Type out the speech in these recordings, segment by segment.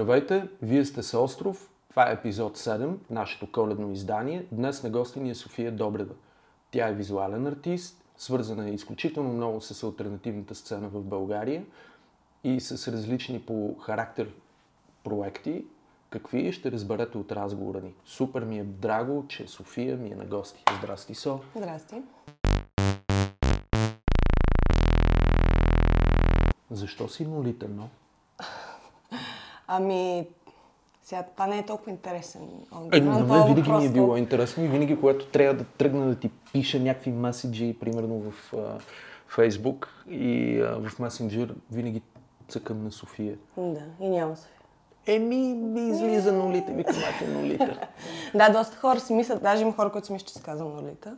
Здравейте, вие сте с Остров. Това е епизод 7, нашето коледно издание. Днес на гости ни е София Добрева. Тя е визуален артист, свързана е изключително много с альтернативната сцена в България и с различни по характер проекти. Какви ще разберете от разговора ни. Супер ми е драго, че София ми е на гости. Здрасти, Со. Здрасти. Защо си молитевно? Ами, сега това не е толкова интересен отговор. Е, на мен винаги ми е било интересно и винаги, когато трябва да тръгна да ти пиша някакви меседжи, примерно в Фейсбук и а, в месенджер, винаги цъкам на София. Да, и няма София. Еми, ми излиза нулите, викам, ето нулите. Да, доста хора си мислят, даже има хора, които си мислят, че се казвам Нолита.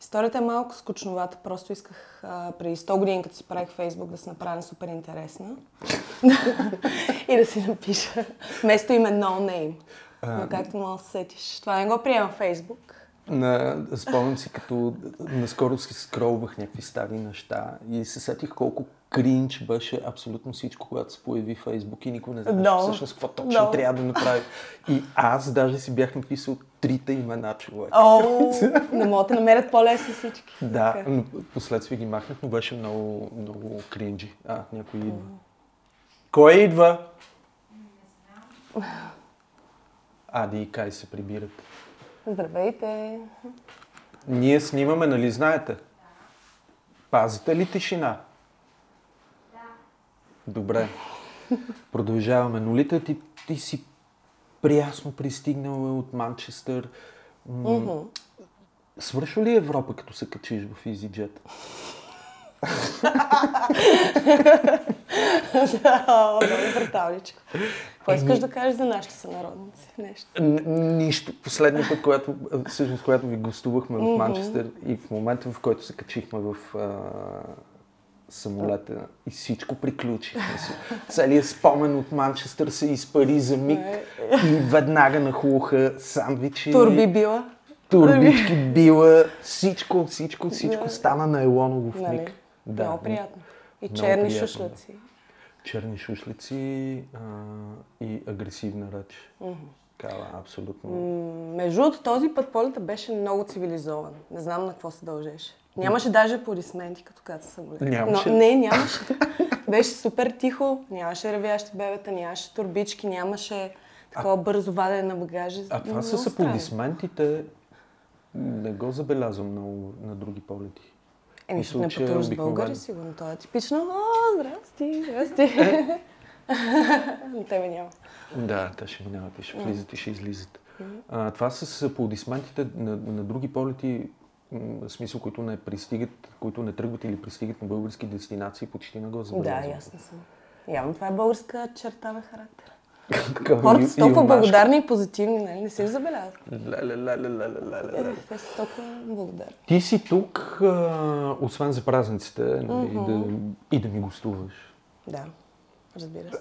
Историята е малко скучновата, просто исках а, преди 100 години, като си правих Фейсбук, да се направя супер интересна. и да си напиша вместо име No Name. Но както мога да се сетиш. Това не го приема Фейсбук. На, спомням си, като наскоро си скролвах някакви стари неща и се сетих колко кринч беше абсолютно всичко, когато се появи Фейсбук и никой не знаеше Да. всъщност какво точно Да. трябва да направи. И аз даже си бях написал трите имена човек. О, не могат да намерят по-лесно всички. Да, Така. но последствие ги махнах, но беше много, много кринджи. А, някой идва. Кой идва? Ади и Кай се прибират. Здравейте! Ние снимаме, нали знаете? Пазите ли тишина? Да. Добре. Продължаваме. Нолита, ти, ти си прясно пристигнала от Манчестър. М- Свършва ли Европа, като се качиш в EasyJet? О, много бруталничко. Какво искаш да кажеш за нашите сънародници? Нещо. Нищо. Последния път, когато, всъщност, когато ви гостувахме в Манчестър и в момента, в който се качихме в самолета и всичко приключи. Целият спомен от Манчестър се изпари за миг и веднага нахлуха сандвичи, Турби била. турбички, била, всичко, всичко, всичко Да. стана на Елоново в Нали? миг. Много приятно. И черни приятно, да. шушлици. Черни шушлици а, и агресивна реч. Кала, абсолютно. Между другото, този път полета беше много цивилизован. Не знам на какво се дължеше. Нямаше даже аплодисменти, като каца самолет. Нямаше. Но, не, нямаше. беше супер тихо, нямаше ревящи бебета, нямаше турбички, нямаше такова бързо вадене на багажи. А това с аплодисментите не го забелязвам много на други полети. Еми, ще не пътуваш с българи, сигурно. Това е типично. О, здрасти, здрасти. Е. Тебе няма. Да, те ще минават и ще влизат и ще излизат. А, това с аплодисментите на, на други полети, в смисъл, които не пристигат, които не тръгват или пристигат на български дестинации, почти не го Да, забелязвам. ясно съм. Явно това е българска черта на характер. Хората са толкова благодарни и позитивни, нали? Не леле, леле. Те са толкова благодарни. Ти си тук, освен за празниците, нали, да, и да ми гостуваш. Да, разбира се.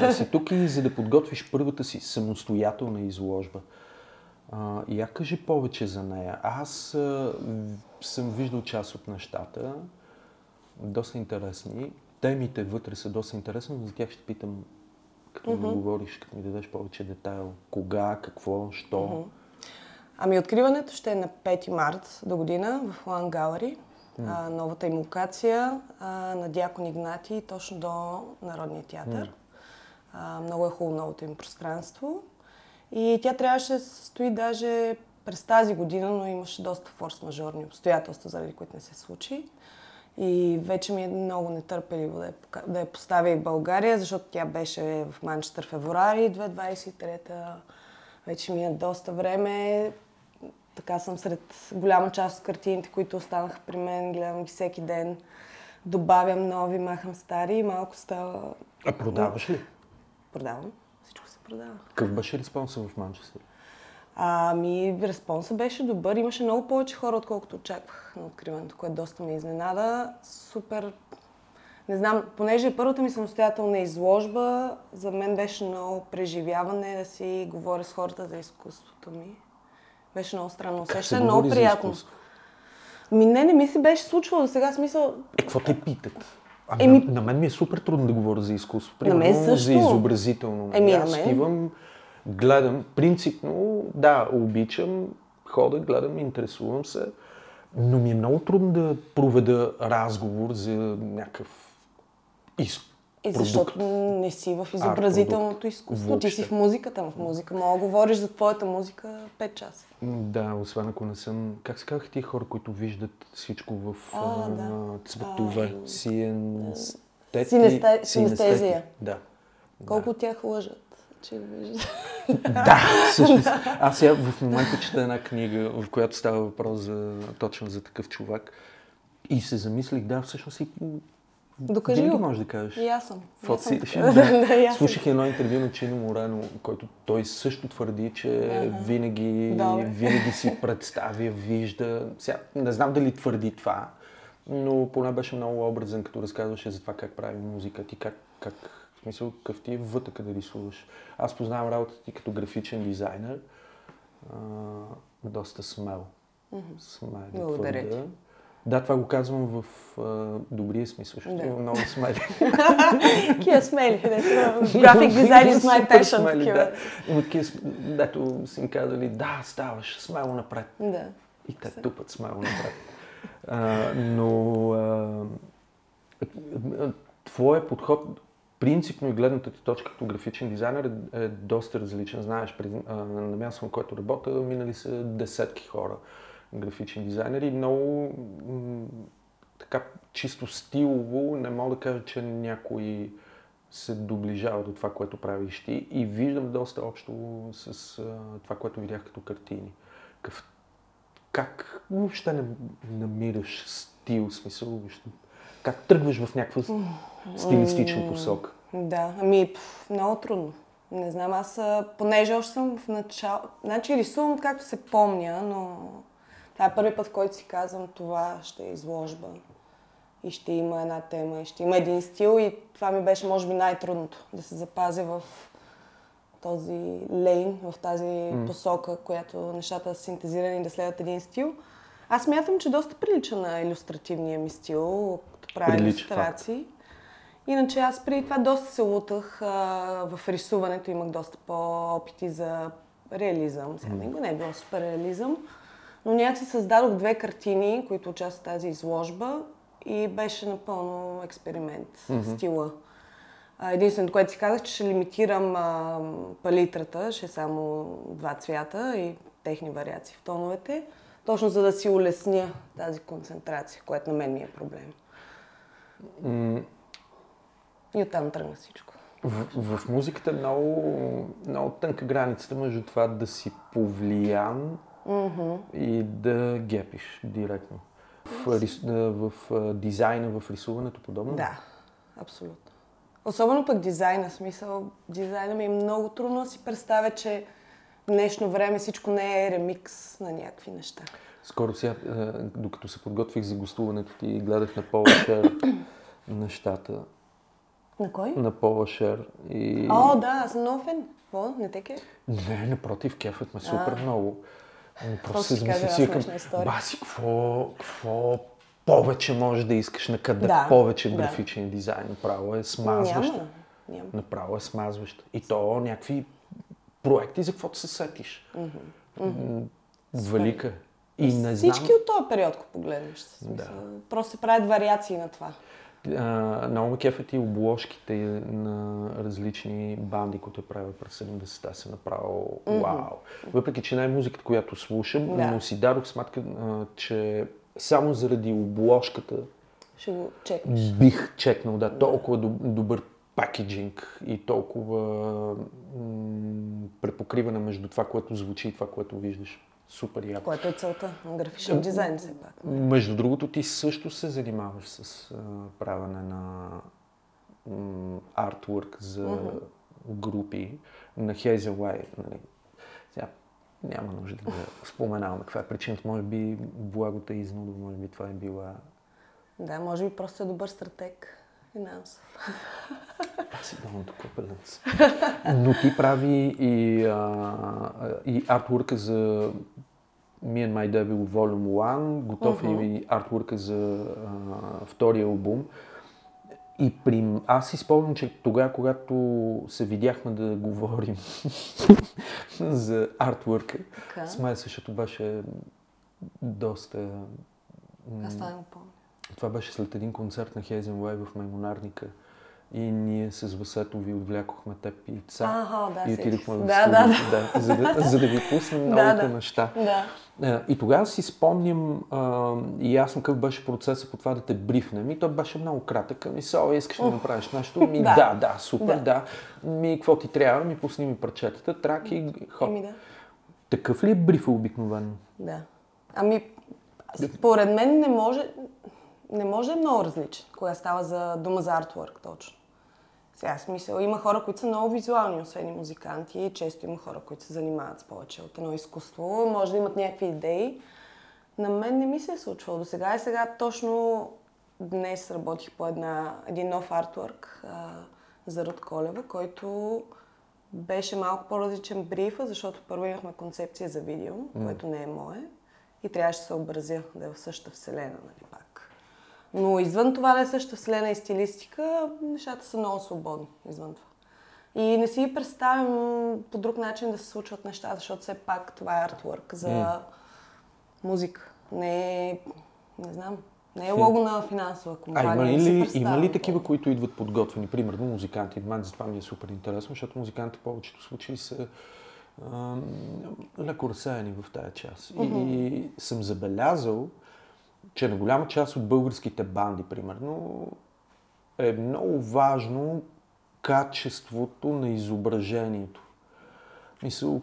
А, си тук и за да подготвиш първата си самостоятелна изложба. А, я кажи повече за нея. Аз а, съм виждал част от нещата, доста интересни. Темите вътре са доста интересни, но за тях ще питам, като ми говориш, като ми дадеш повече детайл. Кога, какво, що. Ами откриването ще е на 5 март до година в Лан Галери. А, новата им локация а, на Дякон Игнати, точно до Народния театър. А, много е хубаво новото им пространство. И тя трябваше да се състои даже през тази година, но имаше доста форс-мажорни обстоятелства, заради които не се случи. И вече ми е много нетърпеливо да я, да я поставя и България, защото тя беше в Манчестър февруари 2023 Вече ми е доста време. Така съм сред голяма част от картините, които останаха при мен. Гледам ги всеки ден. Добавям нови, махам стари и малко става... А продаваш ли? Продавам. Всичко се продава. Какъв беше респонса в Манчестър? Ами, респонсът беше добър. Имаше много повече хора, отколкото очаквах на откриването, което доста ме изненада. Супер. Не знам, понеже първата ми самостоятелна изложба, за мен беше много преживяване да си говоря с хората за изкуството ми. Беше много странно усещане, много приятно. Ми не, не ми се беше случвало до сега смисъл. Е, какво те питат? А Еми- на, на мен ми е супер трудно да говоря за изкуство. На мен Примерно също. за изобразително. Еми, Аз отивам, гледам, принципно, да, обичам, хода, гледам, интересувам се, но ми е много трудно да проведа разговор за някакъв из... И продукт. защото не си в изобразителното изкуство. Ти Въобще. си в музиката. В музика мога да говориш за твоята музика 5 часа. Да, освен ако не съм... Как се казаха тия хора, които виждат всичко в А, да. цветове? А, Сиенстети... Синесте- синестети. синестезия. Да. Колко от тях лъжат? Че виждат. Да, всъщност. Аз сега в момента чета една книга, в която става въпрос за, точно за такъв човек. И се замислих, да, всъщност и Докажи винаги го. можеш да кажеш. И аз съм. Съм си- така. да. Да. Слушах едно интервю на Чино Морено, който той също твърди, че винаги, Добре. винаги си представя, вижда. Сега, не знам дали твърди това, но поне беше много образен, като разказваше за това как прави музика ти, как, как в смисъл, какъв ти е вътъка да рисуваш. Аз познавам работата ти като графичен дизайнер. А, доста смел. Смел. Благодаря твърда. Да, това го казвам в а, добрия смисъл, защото Да. има много смели. Кия смели. График дизайн is my passion. смели. Да. Има такива, см- дето са им казали, да, ставаш смело напред. Да. И те тупат смело напред. А, но а, твоя подход, принципно и гледната ти точка като графичен дизайнер е, е доста различен. Знаеш, при, а, на място, на което работя, минали са десетки хора графични дизайнери. Много така чисто стилово не мога да кажа, че някой се доближава до това, което правиш ти и виждам доста общо с а, това, което видях като картини. Какъв, как въобще не, намираш стил, смисъл, въобще, как тръгваш в някаква стилистична посока? Да, ами пф, много трудно. Не знам, аз понеже още съм в начало... Значи рисувам както се помня, но това е първи път, който си казвам това ще е изложба и ще има една тема и ще има един стил и това ми беше може би най-трудното, да се запазя в този лейн, в тази посока, която нещата са синтезирани да следват един стил. Аз мятам, че доста прилича на иллюстративния ми стил, като правя Прилича, иллюстрации. Иначе аз преди това доста се лутах а, в рисуването, имах доста по-опити за реализъм. Сега не, не е било супер реализъм, но някакси създадох две картини, които участват в тази изложба и беше напълно експеримент, стила. А, Единственото, което си казах, че ще лимитирам а, палитрата, ще е само два цвята и техни вариации в тоновете, точно за да си улесня тази концентрация, което на мен ми е проблем. И оттам тръгна всичко. В, в музиката е много, много тънка границата между това да си повлиян и да гепиш директно. В, а, в а, дизайна, в рисуването подобно? Да, абсолютно. Особено пък дизайна, в смисъл, дизайна ми е много трудно да си представя, че в днешно време всичко не е ремикс на някакви неща. Скоро сега, а, докато се подготвих за гостуването ти, гледах на Шер нещата. На кой? На Пола Шер и... О, да, аз съм много фен. Какво? Не те ке? Не, напротив, кефът ме супер много. Ами Просто се си кажа си, история? баси, какво, какво повече можеш да искаш на къде Да, повече да. графичен дизайн. Направо е смазващо. Няма. Няма. Направо е смазващо. И то някакви проекти, за каквото се сетиш. М, Велика. е. И не знам... Всички от този период, ако погледнеш. смисъл, Просто се правят вариации на това. А, много ме кефят и обложките на различни банди, които правят през 70-та, се направо вау. Въпреки, че не е която слушам, Да. но си дадох сметка, че само заради обложката Ще го чекнеш. бих чекнал, да, толкова доб- добър пакеджинг и толкова м- препокриване между това, което звучи и това, което виждаш. Супер яко. Което е целта на графичен дизайн, все пак. Между другото, ти също се занимаваш с а, правене на м, артворк за групи на Hazel Нали. Сега няма нужда да споменавам каква е причината. Може би благота е изнудо, може би това е била... Да, може би просто е добър стратег финансов. Аз си долното копеленце. Но ти прави и, а, и артворка за Me and My Devil Volume 1, готов е и артворка за а, втория албум. И при... аз си спомням, че тогава, когато се видяхме да говорим за артворка, Така. с мен същото беше доста... Аз това не го помня. Това беше след един концерт на Хейзен Лай в Маймонарника. И ние с Васето ви отвлякохме теб и Ца. Аха, да, и отидохме в Да, да, студиото, да, за, да, за да ви пуснем Да, новите да. неща. Да. И тогава си спомням а, и ясно какъв беше процесът по това да те брифнем. И той беше много кратък. Ами, Сава, искаш да направиш нещо? Ми, Да. да, да, супер, Да. да. Ми, какво ти трябва? Ми, пусни ми парчетата, трак и хоп. Еми да. Такъв ли е брифа обикновено? Да. Ами, според мен не може, не може да е много различен, кога става за дума за артворк точно. Сега смисъл, има хора, които са много визуални, освен и музиканти, и често има хора, които се занимават с повече от едно изкуство, може да имат някакви идеи. На мен не ми се е случвало до сега и сега точно днес работих по една, един нов артворк а, за Руд Колева, който беше малко по-различен брифа, защото първо имахме концепция за видео, което не е мое и трябваше да се образя да е в същата вселена, нали пак. Но извън това да е същата вселена и стилистика, нещата са много свободни извън това. И не си представям по друг начин да се случват нещата, защото все пак това е артворк за музика. Не е, не знам, не е лого на финансова А компания. има не ли, ли, има ли такива, които идват подготвени? Примерно музиканти. Мен за това ми е супер интересно, защото музиканти в повечето случаи са леко разсеяни в тази част. И, и съм забелязал, че на голяма част от българските банди, примерно, е много важно качеството на изображението. Мисъл,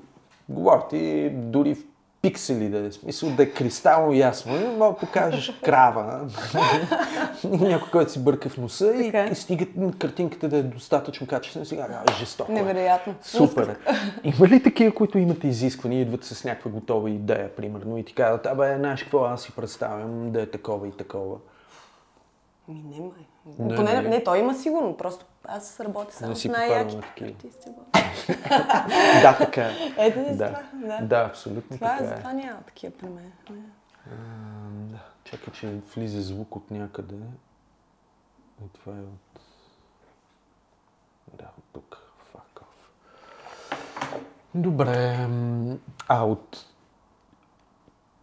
говоря ти дори в пиксели да е, смисъл да е кристално ясно. И Мога да покажеш крава, някой, който си бърка в носа и, и стига картинката да е достатъчно качествена. Сега а, жестоко. е. Невероятно. Супер. Има ли такива, които имат изисквания, идват с някаква готова идея, примерно, и ти казват, абе, знаеш какво, аз си представям да е такова и такова. Ми, не, май. Не, Поне, не. не, той има сигурно, просто аз работя само с си най-яки попадал на такива. артисти. да, така е. Ето Да. това. Да. да, абсолютно Това така е. затова няма такива при мен. Да. Чакай, че влиза звук от някъде. И това е от... Да, от тук. Fuck off. Добре. А от...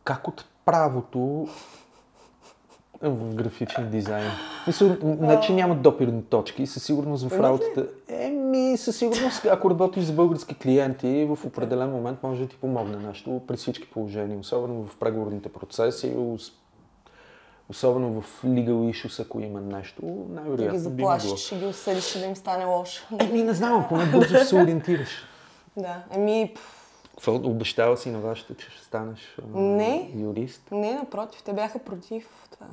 Как от правото в графичен дизайн? Мисля, не, че нямат допирни точки, със сигурност в работата. Еми, със сигурност, ако работиш за български клиенти, в определен момент може да ти помогне нещо при всички положения, особено в преговорните процеси, ос- особено в legal issues, ако има нещо, ги най-вероятно би могло. заплашиш, ще ги осъдиш и да им стане лошо. Еми, не знам, поне бързо ще се ориентираш. да, еми, Какво обещава си на вашата, че ще станеш Не. юрист? не, напротив, те бяха против това.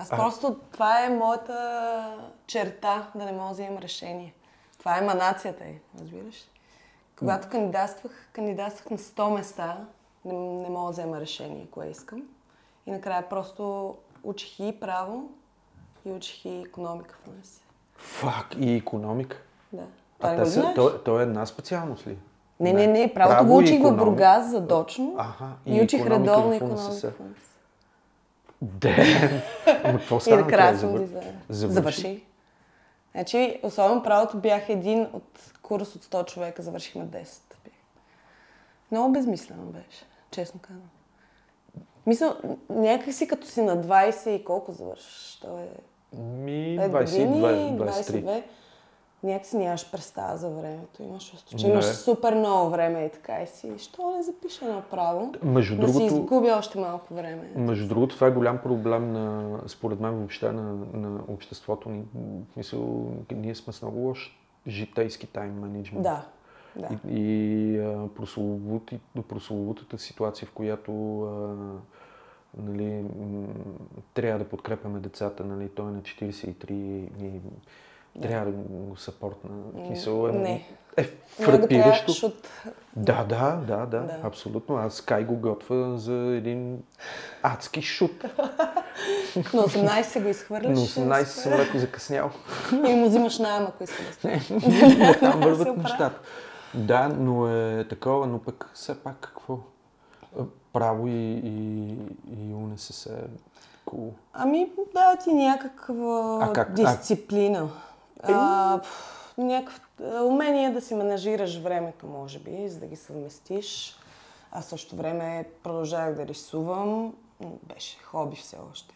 Аз просто, това е моята черта, да не мога да вземам решение. Това е манацията й, разбираш? Когато кандидатствах, кандидатствах на 100 места, не, не мога да взема решение, кое искам. И накрая просто учих и право, и учих и економика в университет. Фак, и економика. Да. А Това не те са, то, то е една специалност ли? Не, не, не, правото Право го учих в. Бургас задочно Аха, и, и учих редовно економика. Де! Ама какво И стана? накрая съм дизайнер. завърши? Завърши. Значи, особено правото бях един от курс от 100 човека, завършихме 10. бях. Много безмислено беше, честно казвам. Мисля, някак си като си на 20 и колко завършиш? То е Ми, 5 години, 22, 23. 22. Някакси нямаш представа за времето. Имаш чувство, че имаш супер много време и така и си. Що не запиша направо? Между да си другото, изгубя още малко време. между другото, това е голям проблем на, според мен въобще на, на обществото ни. Мисъл, ние сме с много лош житейски тайм менеджмент. Да, да. И, и а, прословути, прословутата ситуация, в която а, нали, м, трябва да подкрепяме децата, нали, той е на 43 и трябва да го съпортна. В Смисъл, е, не. е фрапиращо. от... Да, да, да, да, Да. абсолютно. Аз Кай го готвя за един адски шут. На 18 го изхвърляш. На 18 съм леко закъснял. И му взимаш найем, ако иска да стане. Там върват нещата. Да, но е такова, но пък все пак какво? Право и, и, и УНСС. Cool. Ами, да, ти някаква А как- дисциплина. А, някакъв а, умение да си менажираш времето, може би, за да ги съвместиш. Аз също време продължавах да рисувам. Беше хоби все още.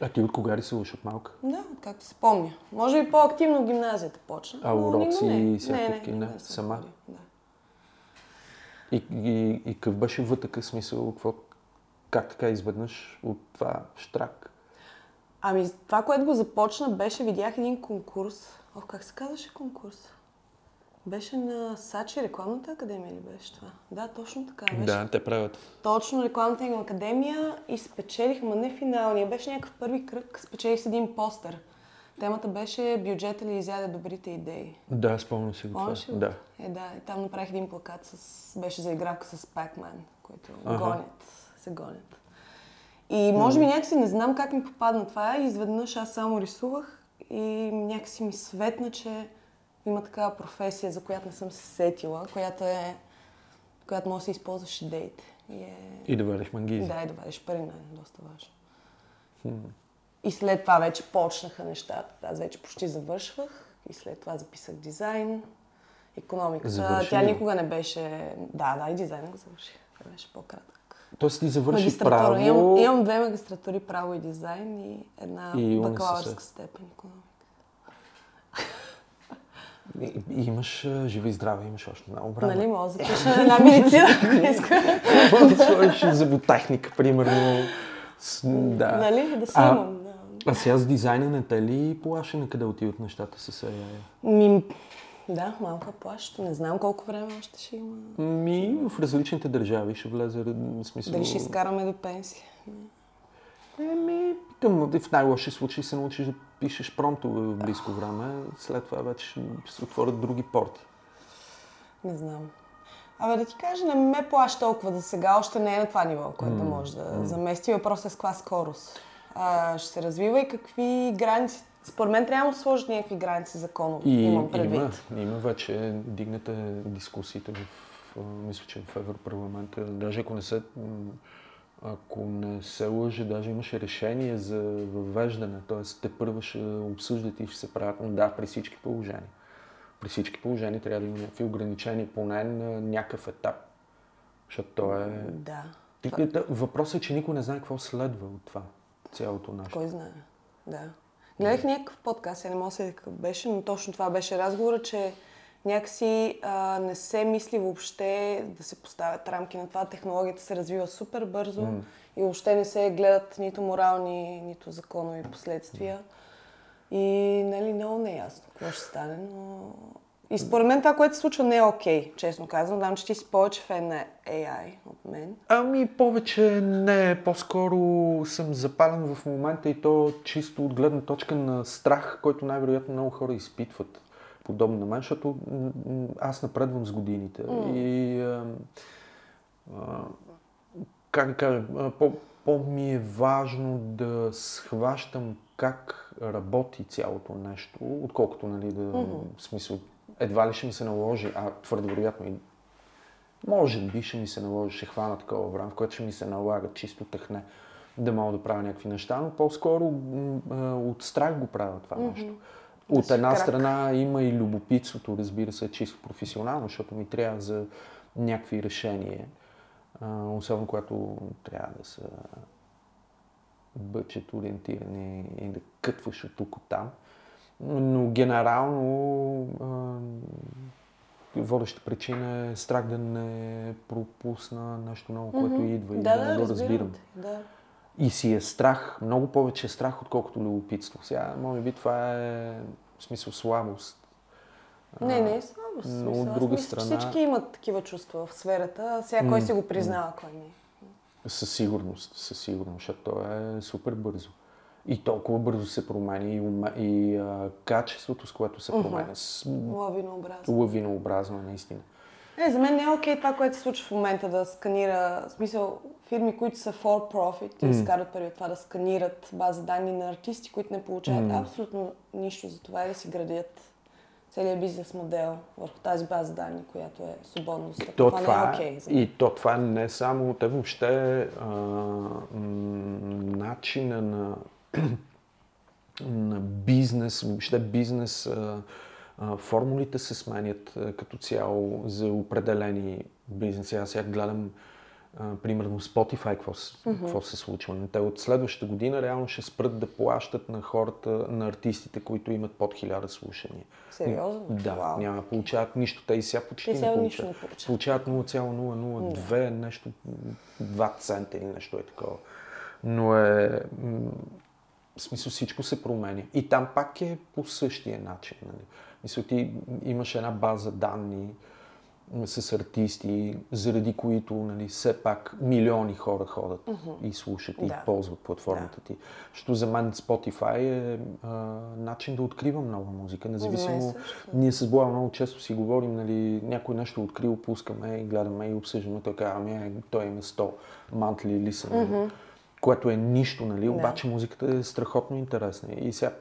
А ти от кога рисуваш от малка? Да, както се помня. Може би по-активно в гимназията почна. А уроци и всякакви, не, не, не? Сама? Да. И, и, и какъв беше вътъка смисъл? Какво, как така изведнъж от това штрак? Ами, това, което го започна, беше, видях един конкурс. Ох, как се казваше конкурс? Беше на Сачи рекламната академия ли беше това? Да, точно така. Беше Да, те правят. точно рекламната им академия и спечелих, ма не финалния. Беше някакъв първи кръг, спечелих с един постер. Темата беше бюджета ли изяде добрите идеи. Да, спомням си го това. Да. Е, да. И там направих един плакат с... Беше за игравка с Pac-Man, които Аха. гонят, се гонят. И може би някакси не знам как ми попадна това и изведнъж аз само рисувах и някакси ми светна, че има такава професия, за която не съм се сетила, която е която може да си използваш идеите. И е... И да вариш мангизи. Да, и да вадиш пари, не, е доста важно. И след това вече почнаха нещата. Аз вече почти завършвах и след това записах дизайн, економиката. Завърши Тя никога не беше... Да, да, и дизайна го завърших. Това беше по-кратък. Тоест ти завърши право Имам, имам две магистратури право и дизайн и една И бакалавърска степен економика. и, имаш живи и здраве, имаш още много време. Нали, мога да запиша една медицина, ако иска. Може да сложиш зъботехника, примерно. С, да. Нали, да си А- имам. Да. А сега с дизайна не те ли плаше на къде отиват нещата с AI? Ми, да, малко плащо. Не знам колко време още ще има. Ми, в различните държави ще влезе, смисъл... Дали ще изкараме до пенсия. Еми, към, в най-лоши случаи се научиш да пишеш промптове в близко време, след това вече ще се отворят други порти. Не знам. Абе да ти кажа, не ме плаща толкова за сега, още не е на това ниво, което да може да замести. Въпросът е с каква скорост. А, ще се развива и какви граници. Според мен трябва да сложат някакви граници законови, И имам предвид. има, има вече дигнате дискусиите в, мисля, че в Европарламента. Даже ако не се, ако не се лъжи, даже имаше решение за въвеждане, т.е. те първо ще обсъждат и ще се правят, но да, при всички положения. При всички положения трябва да има някакви ограничения, поне на някакъв етап. Защото то е... Да. Въпросът е, че никой не знае какво следва от това. Цялото нещо. Кой знае. Да. Гледах някакъв подкаст, я не мога да се какъв беше, но точно това беше разговора, че някакси а, не се мисли въобще да се поставят рамки на това. Технологията се развива супер бързо и въобще не се гледат нито морални, нито законови последствия. И нали, много не е ясно какво ще стане, но... И според мен това, което се случва, не е окей, честно казвам. Знам, че ти си повече фен на AI от мен. Ами повече не, по-скоро съм запален в момента и то чисто от гледна точка на страх, който най-вероятно много хора изпитват подобно на мен, защото аз напредвам с годините и а, а, как да кажа, по, по-ми е важно да схващам как работи цялото нещо, отколкото нали, да, в смисъл, едва ли ще ми се наложи, а твърде вероятно и може би ще ми се наложи, ще хвана такова време, в което ще ми се налага чисто тъхне да мога да правя някакви неща, но по-скоро от страх го правя това нещо. От една крак. страна има и любопитството, разбира се, чисто професионално, защото ми трябва за някакви решения, особено когато трябва да са бъчет ориентирани и да кътваш от тук от там. Но генерално а, водеща причина е страх да не пропусна нещо ново, което идва и да, да, не го разбирам Да. И си е страх, много повече е страх, отколкото любопитство. Сега, може би това е в смисъл слабост. Не, не е слабост. но от друга мисля, страна- Всички имат такива чувства в сферата. Сега кой си го признава, кой не. Със сигурност, със сигурност, защото то е супер бързо. И толкова бързо се променя и, уме- и а, качеството, с което се променя, с Лавинообразно. лавинообразно е наистина. Не, за мен не е окей това, което се случва в момента, да сканира, в смисъл, фирми, които са for profit, и изкарат пари от това да сканират база данни на артисти, които не получават абсолютно нищо за това и да си градят целият бизнес модел върху тази база данни, която е свободно достъпна. То това, това, не е окей. за и то това не е само, те въобще а, начина на, на бизнес, въобще бизнес, формулите се сменят като цяло за определени бизнеси. Аз сега гледам примерно Spotify, какво, с- какво се случва. Те от следващата година реално ще спрат да плащат на хората, на артистите, които имат под 1000 слушания. Сериозно? Да, Вау. няма да получават нищо. Те и сега почти не получават. не получават. Получават 0,002, нещо, 2 цента или нещо е такова. Но е, в смисъл всичко се променя. И там пак е по същия начин. Нали? Мисля, ти имаш една база данни с артисти, заради които нали, все пак милиони хора ходят и слушат и Да. ползват платформата ти. Защото за мен Spotify е а, начин да откривам нова музика, независимо... също. Ние с Боя много често си говорим, нали, някой нещо открил, пускаме и гледаме и обсъждаме. Той казва, ами е, той има 100 monthly listen, mm-hmm. Което е нищо, нали, обаче музиката е страхотно интересна. И сега,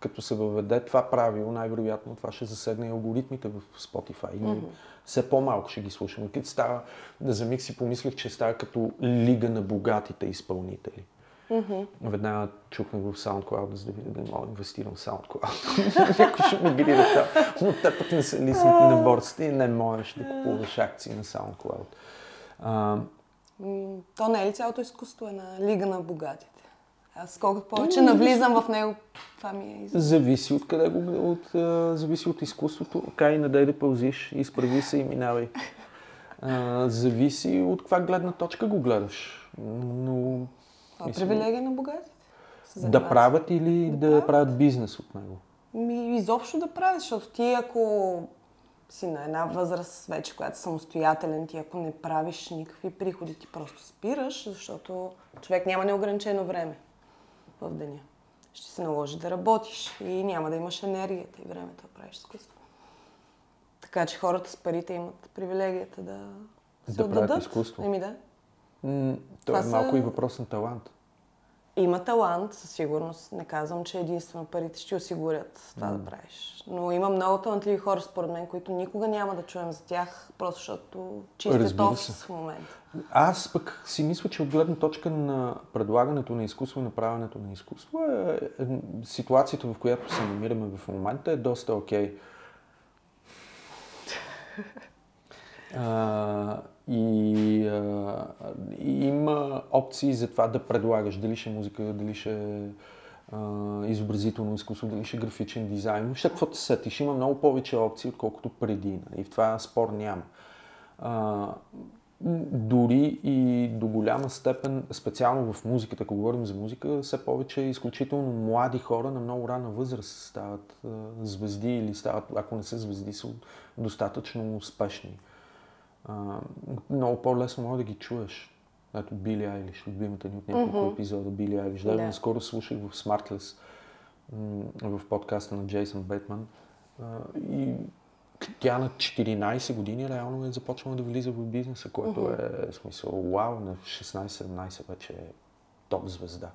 като се въведе това правило, най-вероятно това ще засегне и алгоритмите в Spotify. И ние все по-малко ще ги слушаме. Като става, да за миг си помислих, че става като лига на богатите изпълнители. Mm-hmm. Веднага чухме в SoundCloud, за да видя да мога да инвестирам в SoundCloud. Някой ще ме грида там. Но те пък не са листнати на борците и не можеш да купуваш акции на SoundCloud. То не е ли цялото изкуство е на лига на богатите? Аз колкото повече навлизам в него, това ми е из... зависи от къде го от, а, зависи от изкуството. Кай надай да пълзиш, изправи се и минавай. А, зависи от каква гледна точка го гледаш. Но Това е привилегия на богатите. Да правят или да, правят. правят бизнес от него. Ми, изобщо да правиш, защото ти ако си на една възраст вече, която е самостоятелен, ти ако не правиш никакви приходи, ти просто спираш, защото човек няма неограничено време в деня. Ще се наложи да работиш и няма да имаш енергията и времето да правиш изкуство. Така че хората с парите имат привилегията да се Да правят отдадат. изкуство. Еми да. М, То е малко са- и въпрос на талант. Има талант, със сигурност. Не казвам, че единствено парите ще осигурят това да правиш. Но има много талантливи хора, според мен, които никога няма да чуем за тях, просто защото чистят Разбира офис в момента. Аз пък си мисля, че от гледна точка на предлагането на изкуство и направянето на изкуство, е, е, ситуацията, в която се намираме в момента е доста окей. А, и, а, има опции за това да предлагаш дали ще е музика, дали ще е а, изобразително изкуство, дали ще е графичен дизайн. Въобще каквото се сетиш, има много повече опции, отколкото преди. Нали? И в това спор няма. А, дори и до голяма степен, специално в музиката, ако говорим за музика, все повече изключително млади хора на много рана възраст стават звезди или стават, ако не са звезди, са достатъчно успешни. А, много по-лесно може да ги чуеш. Ето Били Айлиш, любимата ни от няколко mm-hmm. епизода Били Айлиш. Даже Да. наскоро слушах в Smartless в подкаста на Джейсън Бейтман. А, и тя на 14 години реално е започнала да влиза в бизнеса, което е в смисъл вау, на 16-17 вече е топ звезда.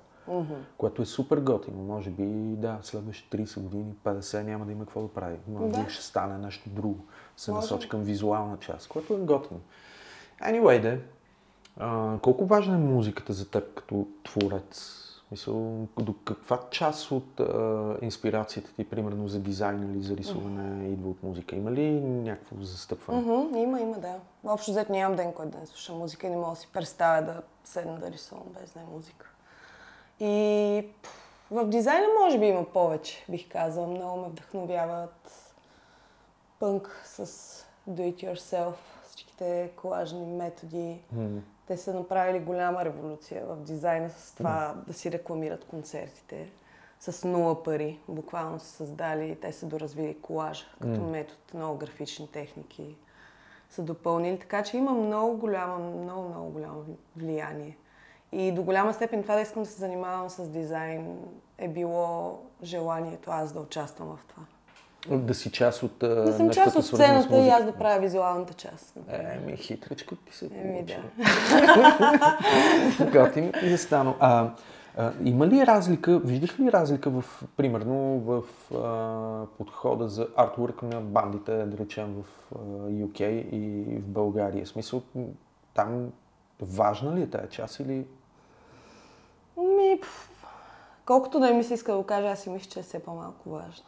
Което е супер готино. Може би, да, следващите 30 години, 50 няма да има какво да прави. Може Да. би ще стане нещо друго. Се Може. насочи към визуална част, което е готино. Anyway, де, а, колко важна е музиката за теб като творец? Мисъл, до каква част от а, инспирацията ти, примерно за дизайн или за рисуване, идва от музика? Има ли някакво застъпване? Мгм, има, има, да. Общо взето нямам ден, който да не слушам музика и не мога да си представя да седна да рисувам без да е музика. И в дизайна може би има повече, бих казала. Много ме вдъхновяват пънк с do it yourself, всичките колажни методи. Те са направили голяма революция в дизайна с това да си рекламират концертите с нула пари. Буквално са създали, те са доразвили колажа като метод, много графични техники са допълнили. Така че има много голямо, много, много голямо влияние. И до голяма степен това да искам да се занимавам с дизайн е било желанието аз да участвам в това. Да си част от Да съм част от сцената и аз да правя визуалната част. Еми, хитричко ти се Еми, да. Готин и да стана. А, А, има ли разлика, виждаш ли разлика в, примерно, в а, подхода за артворк на бандите, да речем, в а, UK и в България? В смисъл, там важна ли е тая част или... Колкото да ми се иска да го кажа, аз си мисля, че е все по-малко важно.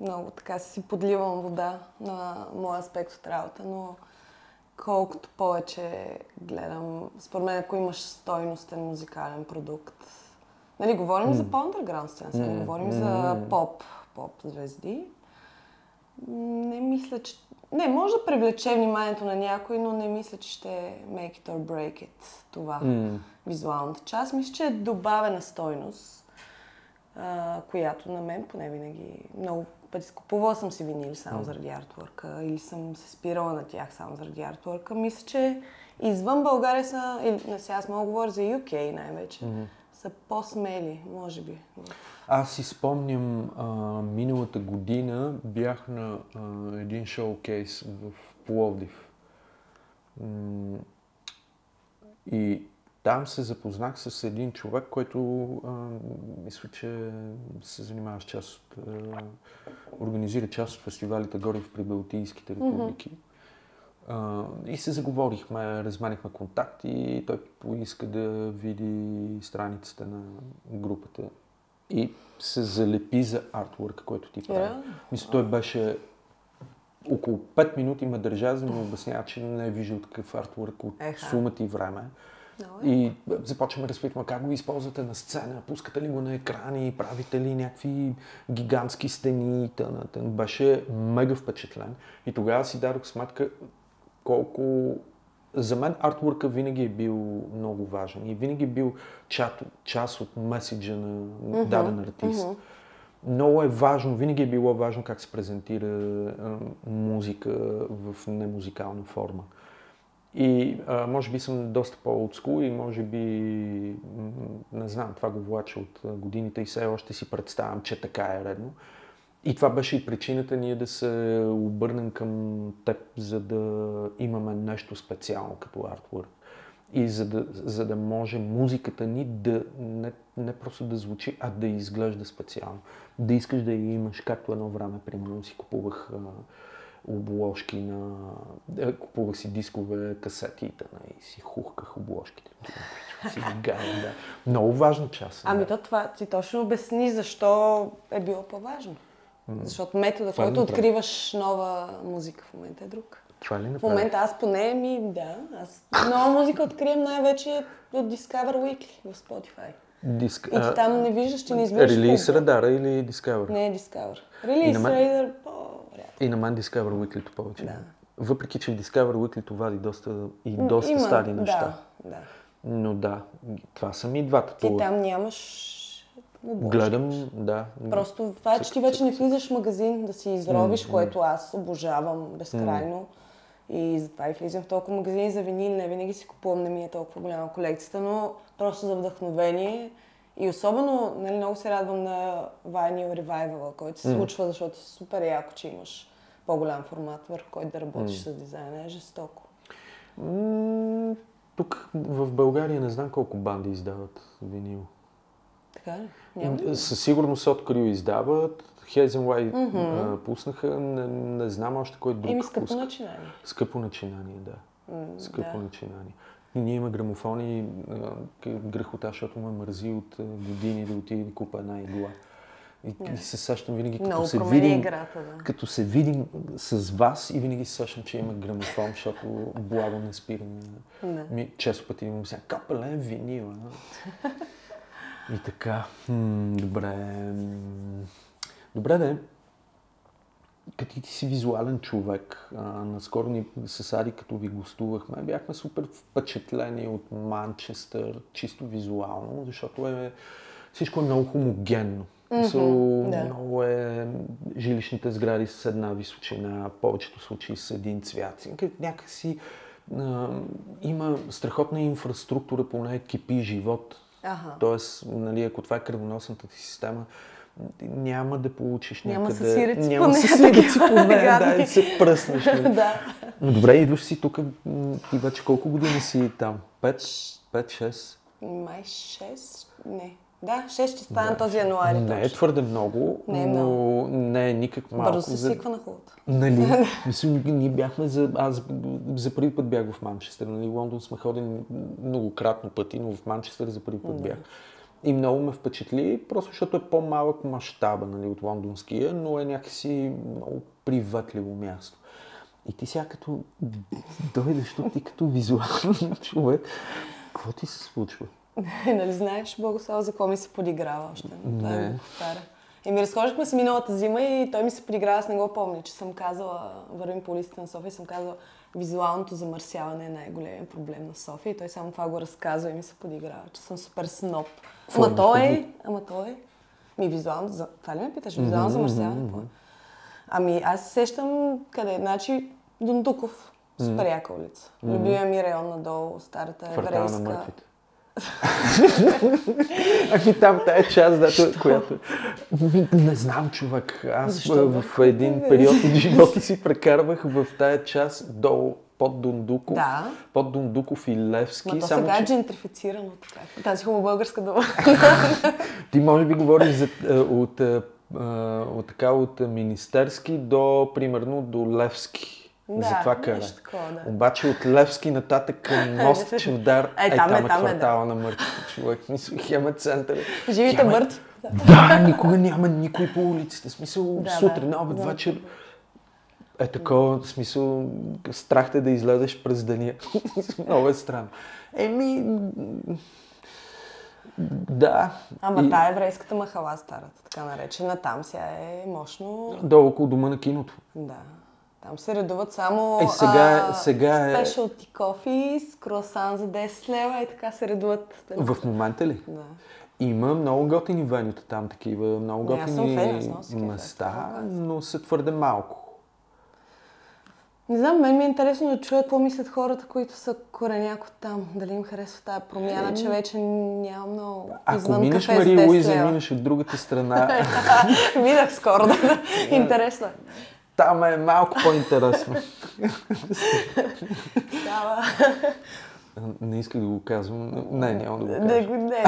Много така си подливам вода на моя аспект от работа, но колкото повече гледам, според мен, ако имаш стойностен музикален продукт, нали, говорим mm. за по-underground сцена, не говорим за поп, поп звезди, не мисля, че... Не, може да привлече вниманието на някой, но не мисля, че ще make it or break it това, mm. визуалната част. Мисля, че е добавена стойност, а, която на мен поне винаги много пъти купувала съм си винили само mm. заради артворка или съм се спирала на тях само заради артворка. Мисля, че извън България са, или сега аз мога да говоря за UK най-вече, mm-hmm. Са по-смели, може би. Аз си спомням, а, миналата година бях на а, един шоукейс в Пловдив. М- и там се запознах с един човек, който а, мисля, че се занимава с част от... А, организира част от фестивалите горе в Прибалтийските републики. Mm-hmm. И се заговорихме, разменихме контакти и той поиска да види страницата на групата. И се залепи за артворка, който ти прави. Yeah. Мисля, той беше около 5 минути ме държа, за да ми обяснява, че не е виждал такъв артворк от сумата и време. И започваме да разпитваме как го използвате на сцена, пускате ли го на екрани, правите ли някакви гигантски стени. Тъна, тъна. Беше мега впечатлен. И тогава си дадох сметка колко... За мен артворка винаги е бил много важен и винаги е бил част, част от меседжа на mm-hmm. даден артист. Mm-hmm. Много е важно, винаги е било важно как се презентира а, музика в немузикална форма. И а, може би съм доста по-отскул и може би, не знам, това го влача от годините и все още си представям, че така е редно. И това беше и причината ние да се обърнем към теб, за да имаме нещо специално като артворк. И за да, за да може музиката ни да не, не просто да звучи, а да изглежда специално. Да искаш да я имаш, както едно време, примерно, си купувах обложки на... Е, купувах си дискове, касети и си хухках обложките. си гая, да. Много важна част. Ами да. то това ти точно обясни защо е било по-важно. Защото метода, това който откриваш нова музика в момента е друг. Това ли В момента аз поне ми, да, аз нова музика открием най-вече от Discover Weekly в Spotify. Диск... И ти там не виждаш, че не избираш Релиз Радара или Discover? Не, Discover. Релиз Radar по и на мен Discover Weekly повече. Да. Въпреки, че в Discover Weekly вади доста, и доста Има, стари неща. Да, да. Но да, това са ми двата. Ти там нямаш обложки. Гледам, да. Просто това е, че ти вече не влизаш в магазин да си изровиш, mm-hmm. което аз обожавам безкрайно. Mm-hmm. И затова и влизам в толкова магазини за винил. Не винаги си купувам, не ми е толкова голяма колекцията, но просто за вдъхновение. И особено, нали, много се радвам на Vinyl Revival, който се mm. случва, защото е супер яко, че имаш по-голям формат, върху който да работиш mm. с дизайна. Е жестоко. Тук в България не знам колко банди издават винил. Така ли? Няма Със сигурност Открил издават. Хезенлай mm-hmm. пуснаха. Не, не знам още кой друг Еми скъпо пуска. начинание. Скъпо начинание, да. Mm, скъпо да. начинание. Ние имаме грамофони, грехота, защото ме мързи от години да отиде да купа една игла. И, yeah. и се сещам винаги, като Много се, видим, играта, да. като се видим с вас и винаги се сещам, че има грамофон, защото благо не спира. Не. Ми, често пъти имам сега капелен винил. И така. Добре. Добре, да като ти си визуален човек, а, наскоро ни с Ари, като ви гостувахме, бяхме супер впечатлени от Манчестър, чисто визуално, защото е, всичко е много хомогенно. Mm-hmm, so, да. Много е жилищните сгради с една височина, повечето случаи с един цвят. Някакси а, има страхотна инфраструктура, поне кипи живот. Ага. Тоест, нали, ако това е кръвоносната ти система, няма да получиш няма някъде... Няма поне, съсирици поне, да, и се пръснеш. Нали? да. Но добре, идваш си тук и вече колко години си там? 5, 5, 6? май 6, не. Да, 6 ще стане този януари. Не е точно. твърде много, Не е но не е никак малко. Бързо се за- свиква на хубавото. Нали? Мисля, ние бяхме за... Аз за първи път бях в Манчестър. Нали? Лондон сме ходили многократно пъти, но в Манчестър за първи път бях. И много ме впечатли, просто защото е по-малък мащаба нали, от лондонския, но е някакси много приветливо място. И ти сега като дойдеш тук, ти като визуален човек, какво ти се случва? нали знаеш, Богослав, за какво ми се подиграва още? Това Не. ми го повтаря. И ми разхождахме се миналата зима и той ми се подиграва, аз не го помня, че съм казала, вървим по улиците на София и съм казала, визуалното замърсяване е най-големият проблем на София и той само това го разказва и ми се подиграва, че съм супер сноп. Какво Ама имаш то е, ама то е. Ми визуално, за... това ли ме питаш? Визуално замърсяване? е? Ами аз се сещам къде, значи Дундуков, супер яка улица. Любимия ми район надолу, старата еврейска. Ами там тая част, да, която... Ми, Не знам, човек. Аз Защо, в, един период от живота си прекарвах в тая част долу под Дундуков, Да. под Дундуков и Левски. Ма то само, сега е че джентрифицирано така. Тази хубава българска дума. ти може би говориш за, е, от, е, е, от, така, от Министерски до, примерно, до Левски. За Да, това кара. нещо такова, да. Обаче от Левски нататък към мост Чевдар, Е, е, там там е, там е, да. квартала на мъртвите човек. Мисля, хем е център. Живите Хем е- мъртви. Да, никога няма никой по улиците. Смисъл, Да, сутрин, да. обед, Знам. вечер. Е такова, смисъл, страх те да излезеш през деня. Много е странно. Еми, да. Ама И тая еврейската махала старата, така наречена, там сега е мощно. Долу около дома на киното. Да. Там се редуват само Е, сега е- а, сега е- specialty coffee с круасан за 10 лева и така се редуват. В момента ли? Да. Има много готини венюта там, такива, много готини фен, места, но са твърде малко. Не знам, мен ми е интересно да чуя какво мислят хората, които са кореняко там. Дали им харесва тази промяна, че вече няма много Ако извън минеш Мария 10 Луиза минеш от другата страна, Видях скоро, да. Интересно е. Там е малко по-интересно. Става. Не исках да го казвам. Не, няма да го кажа. Не, го- не.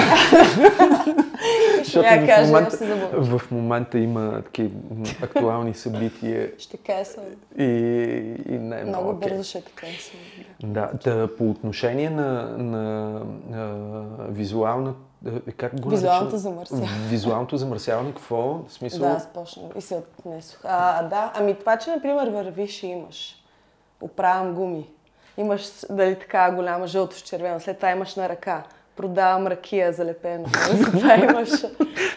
Защото в кажа, момента, в момента има такива актуални събития Ще кайсвам. и, и не е много, Много бързо ще те. Да, да, по отношение на, на а, визуална... а, Как го Визуалното замърсяване. Визуалното замърсяване, какво? В смисъл... Да, аз почнах и се отнесох. А, да, ами това, че, например, вървиш и имаш. Оправям гуми. Имаш, дали така, голяма жълто с червено. След това имаш на ръка. Продавам ракия залепена. След това имаш,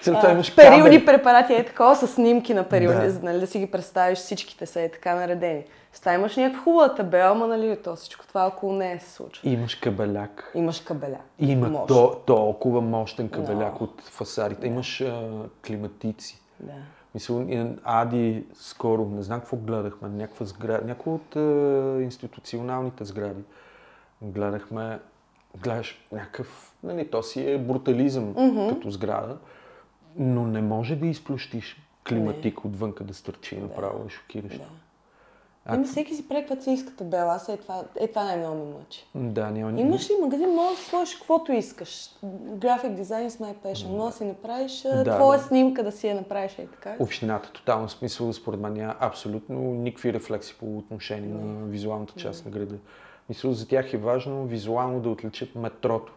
След това а, имаш периодни кабели. препарати. Е такова с снимки на периодни, Да. да. нали, да си ги представиш всичките са е така наредени. С това имаш някаква хубава табела, ама нали, то всичко това около нея се случва. Имаш кабеляк. Имаш кабеля. Има то, толкова мощен кабеляк Да. от фасадите. Имаш а, климатици. Да. Мисля, Ади скоро, не знам какво гледахме, някаква сграда, някоя от е, институционалните сгради. Гледахме, гледаш някакъв, нали, то си е брутализъм mm-hmm. като сграда, но не може да изплющиш климатик отвънка да стърчи направо, е шокиращо. Да. Ами всеки си прави каквото си иска табела. Аз е това, е това най-много ме мъчи. да, няма Имаш ли магазин, можеш да сложиш каквото искаш. График дизайн с my passion. Може да си направиш Да, твоя да. снимка да си я направиш и така. Общината, тотално смисъл, според мен няма абсолютно никакви рефлекси по отношение на визуалната част на града. Мисля, за тях е важно визуално да отличат метрото.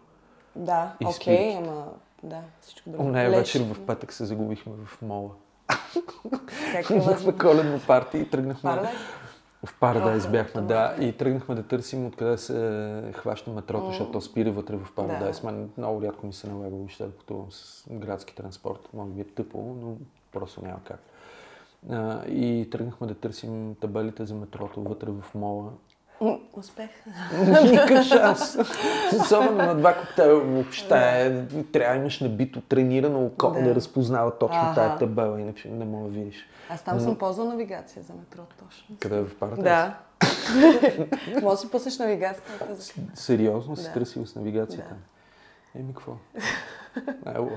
Да, окей, спирки. ама да, всичко друго. Оная вечер в петък се загубихме в мола. Как е възможно? коледно парти и тръгнахме... Парадайз? В Парадайз бяхме, да. И тръгнахме да търсим откъде се хваща метрото, защото то спира вътре в Парадайз. Да. Мен много рядко ми се налага въобще да пътувам с градски транспорт. Може би е тъпо, но просто няма как. А, и тръгнахме да търсим табелите за метрото вътре в мола. Успех. Никакъв шанс. Особено на два коктейла въобще. Трябва да имаш набито, тренирано око да, Да. разпознава точно Аха. тая табела, иначе не мога да видиш. Аз там съм ползвала навигация за метро, точно. Къде е в Парадайз? Да. Може да си пуснеш навигацията. Сериозно си Да. търсил с навигацията? Еми, какво? Не е.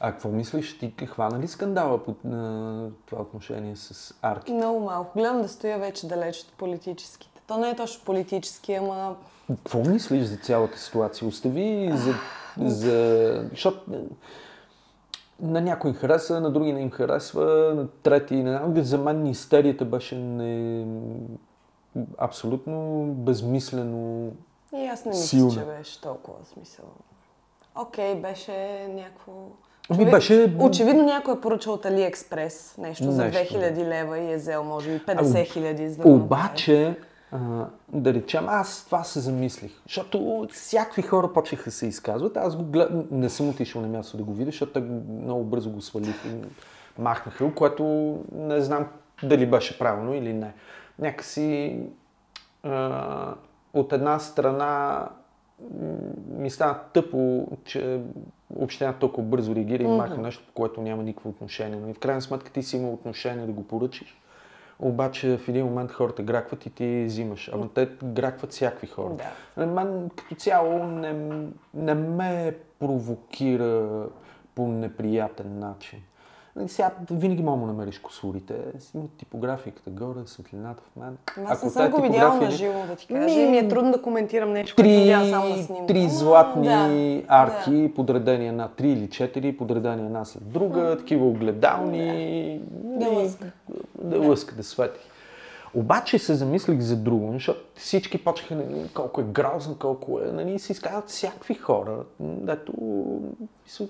А какво мислиш, ти хвана ли скандала под на това отношение с Арки? Много малко. Гледам да стоя вече далеч от политическите. То не е точно политически, ама Какво мислиш за цялата ситуация? Остави за За... Защото на някой им хареса, на други не им харесва, на трети не знам. За мен истерията беше не... абсолютно безмислено И аз не мисля, Силна. че беше толкова смисъл. Окей, беше някакво... Ами беше- Очевидно някой е поръчал от AliExpress нещо, за Нещо, 2000 лева и е взел може би 50 хиляди за да. Обаче, а, да речем, аз това се замислих, защото всякакви хора почеха да се изказват. Аз го гледам, не съм отишъл на място да го видя, защото много бързо го свалих и махнаха, което не знам дали беше правилно или не. Някакси а, от една страна ми стана тъпо, че общината толкова бързо реагира и маха нещо, по което няма никакво отношение. Нали, В крайна сметка ти си имал отношение да го поръчиш. Обаче в един момент хората гракват и ти взимаш. Ама те гракват всякакви хора. Да. На Мен като цяло не, не ме провокира по неприятен начин. Нали, Сега винаги мога да намериш косурите. Си има типографиката горе, светлината в мен. Аз не тая съм го видяла на не- живо, да ти кажа. Ми, ми е трудно да коментирам нещо, което съм Три, само на снимка. три златни да, арки, подредени една, три или четири, подредени една след друга, такива огледални. Да и- лъска. Да лъска, да свети. Обаче се замислих за друго, защото всички почнаха нали, колко е грозно, колко е, нали, се изказват всякакви хора, дето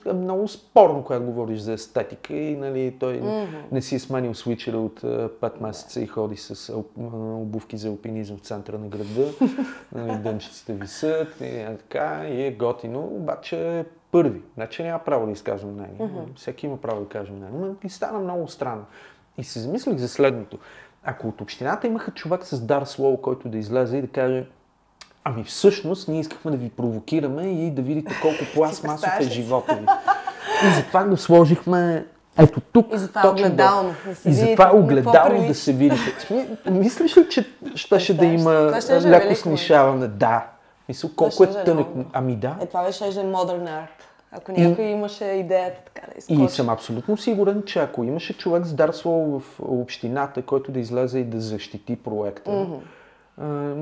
е много спорно, когато говориш за естетика и нали, той не си е сменил свичера от 5 месеца и ходи с алп- а, обувки за алпинизъм в центъра на града, нали, дънчиците висят и е така, и е готино, обаче е първи. Значи няма право да изкажем мнение. Всеки има право да каже мнение. Но и стана много странно. И се замислих за следното. Ако от общината имаха човек с дар слово, който да излезе и да каже Ами всъщност ние искахме да ви провокираме и да видите колко пластмасов е живота ви. И затова го сложихме ето тук. И затова точно огледално, да И затова огледално да се видите. Мислиш ли, че щеше да Представяш си? има да е леко велико, снишаване? Да. Мисля, колко е да е тънък. Ами да. Е, това беше modern art. Ако някой имаше идеята така да изкочи. И съм абсолютно сигурен, че ако имаше човек с дар слово в общината, който да излезе и да защити проекта, а,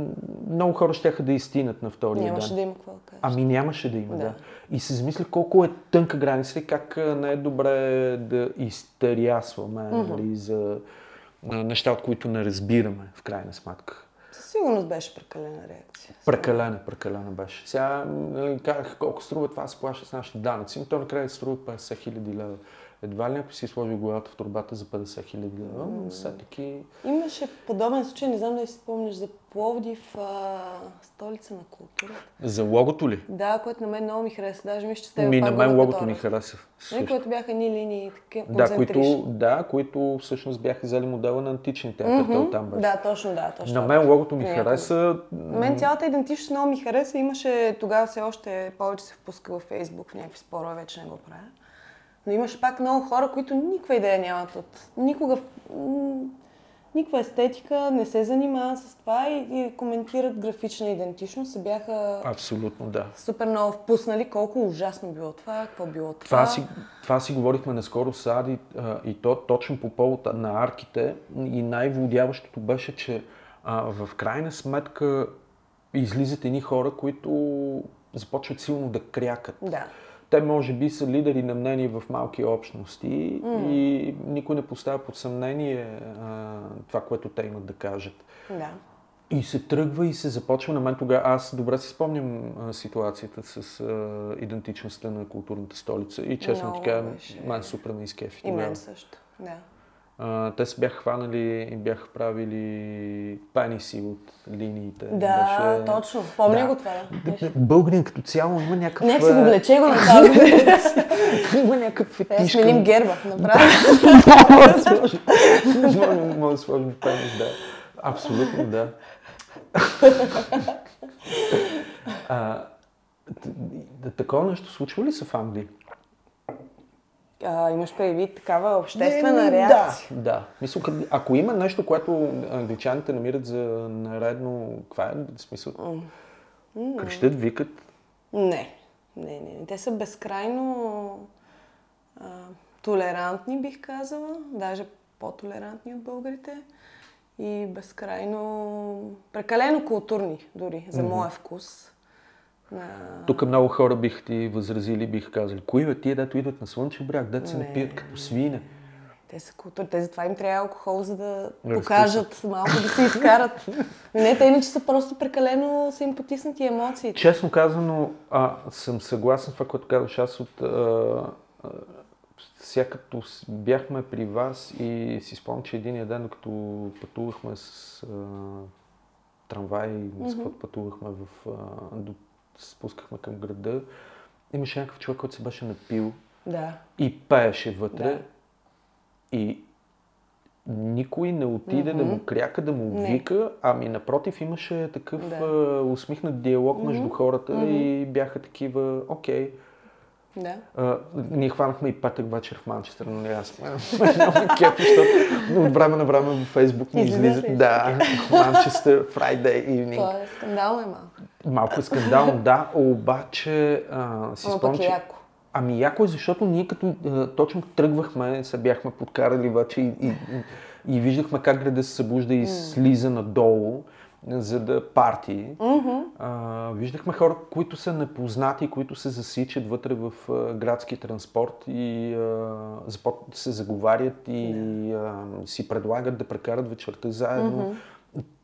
много хора ще да изтинат на втория Нямаше ден. да има какво да кажеш. Ами нямаше да има, да. Да. И се замисля колко е тънка граница и как не е добре да изтерясваме нали, за неща, от които не разбираме, в крайна сметка. Сигурност беше прекалена реакция. Прекалена, прекалена беше. Сега нали, казах колко струва това, се плаща с нашите данъци, но то накрая струва 50 хиляди лева. Едва ли някой си сложи главата в турбата за 50 хиляди лева, но все таки... Имаше подобен случай, не знам дали си спомняш за Пловдив, а, столица на културата. За логото ли? Да, което на мен много ми хареса. Даже мисля, че Ми, на мен логото ми хареса. Не, което бяха ни линии, такива Да, които, да, които всъщност бяха взели модела на антични театър, mm там беше. Да, точно, да, точно. На мен логото ми хареса. На мен цялата идентичност много ми хареса. Имаше, тогава все още повече се впуска във Фейсбук в някакви спорове, вече не го правя. Но имаше пак много хора, които никаква идея нямат от... Никога... Никаква естетика, не се занимават с това и, и коментират графична идентичност. Се бяха Абсолютно, да. супер много впуснали колко ужасно било това, какво било това. Това си, това си говорихме наскоро с Ади и то точно по повод на арките и най-водяващото беше, че а, в крайна сметка излизат едни хора, които започват силно да крякат. Да. Те може би са лидери на мнение в малки общности и никой не поставя под съмнение а, това, което те имат да кажат. Да. И се тръгва и се започва на мен тогава. Аз добре си спомням а, ситуацията с а, идентичността на културната столица и честно Много ти кажа, мен супер ме изкефи. И мен също. Да. А, те се бяха хванали и бяха правили пениси от линиите. Да, точно. Помня Да. го това. Българин като цяло има някакъв... Нека си го влече го на има някакъв Е, фетиш сменим герба. Направо. Мога да сложим- пенис, да. Абсолютно, да. такова нещо случва ли се в Англия? А, имаш предвид такава обществена Еми, реакция. Да, да. Мисля, къде- ако има нещо, което англичаните намират за наредно, каква е смисъл? Крещат, викат. Не. Не, не, не. Те са безкрайно а, толерантни, бих казала. Даже по-толерантни от българите. И безкрайно... Прекалено културни, дори, за моя вкус. А, Тук много хора бих ти възразили, бих казали, кои бе тия, дето идват на Слънчев бряг, дето се напият като свине. те са култури, те затова им трябва алкохол, за да Разкъсат. покажат, малко да се изкарат. Не, те иначе са просто прекалено са им потиснати емоциите. Честно казано, а, съм съгласен с това, което казваш. Аз от... А, а, сега като бяхме при вас и си спомням, че един ден, докато пътувахме с а, трамвай, с каквото пътувахме в... А, до, спускахме към града, имаше някакъв човек, който се беше напил Да. и пееше вътре. Да. И никой не отиде да му кряка, да му Не. вика, ами напротив имаше такъв Да. а, усмихнат диалог между хората и бяха такива, окей. Да. А, ние хванахме и петък вечер в Манчестър, но не аз. Много защото от време на време във Фейсбук ми Излизаш излиза. ли? Да, Манчестър, Friday evening. То е скандално е малко. Малко е скандално, да, обаче а, си Ама спомням, е че... яко. Ами яко е, защото ние като а, точно тръгвахме, се бяхме подкарали вече и, и, и, виждахме как града се събужда и слиза надолу, за да парти. А, виждахме хора, които са непознати, които се засичат вътре в а, градски транспорт и а, се заговарят и а, си предлагат да прекарат вечерта заедно.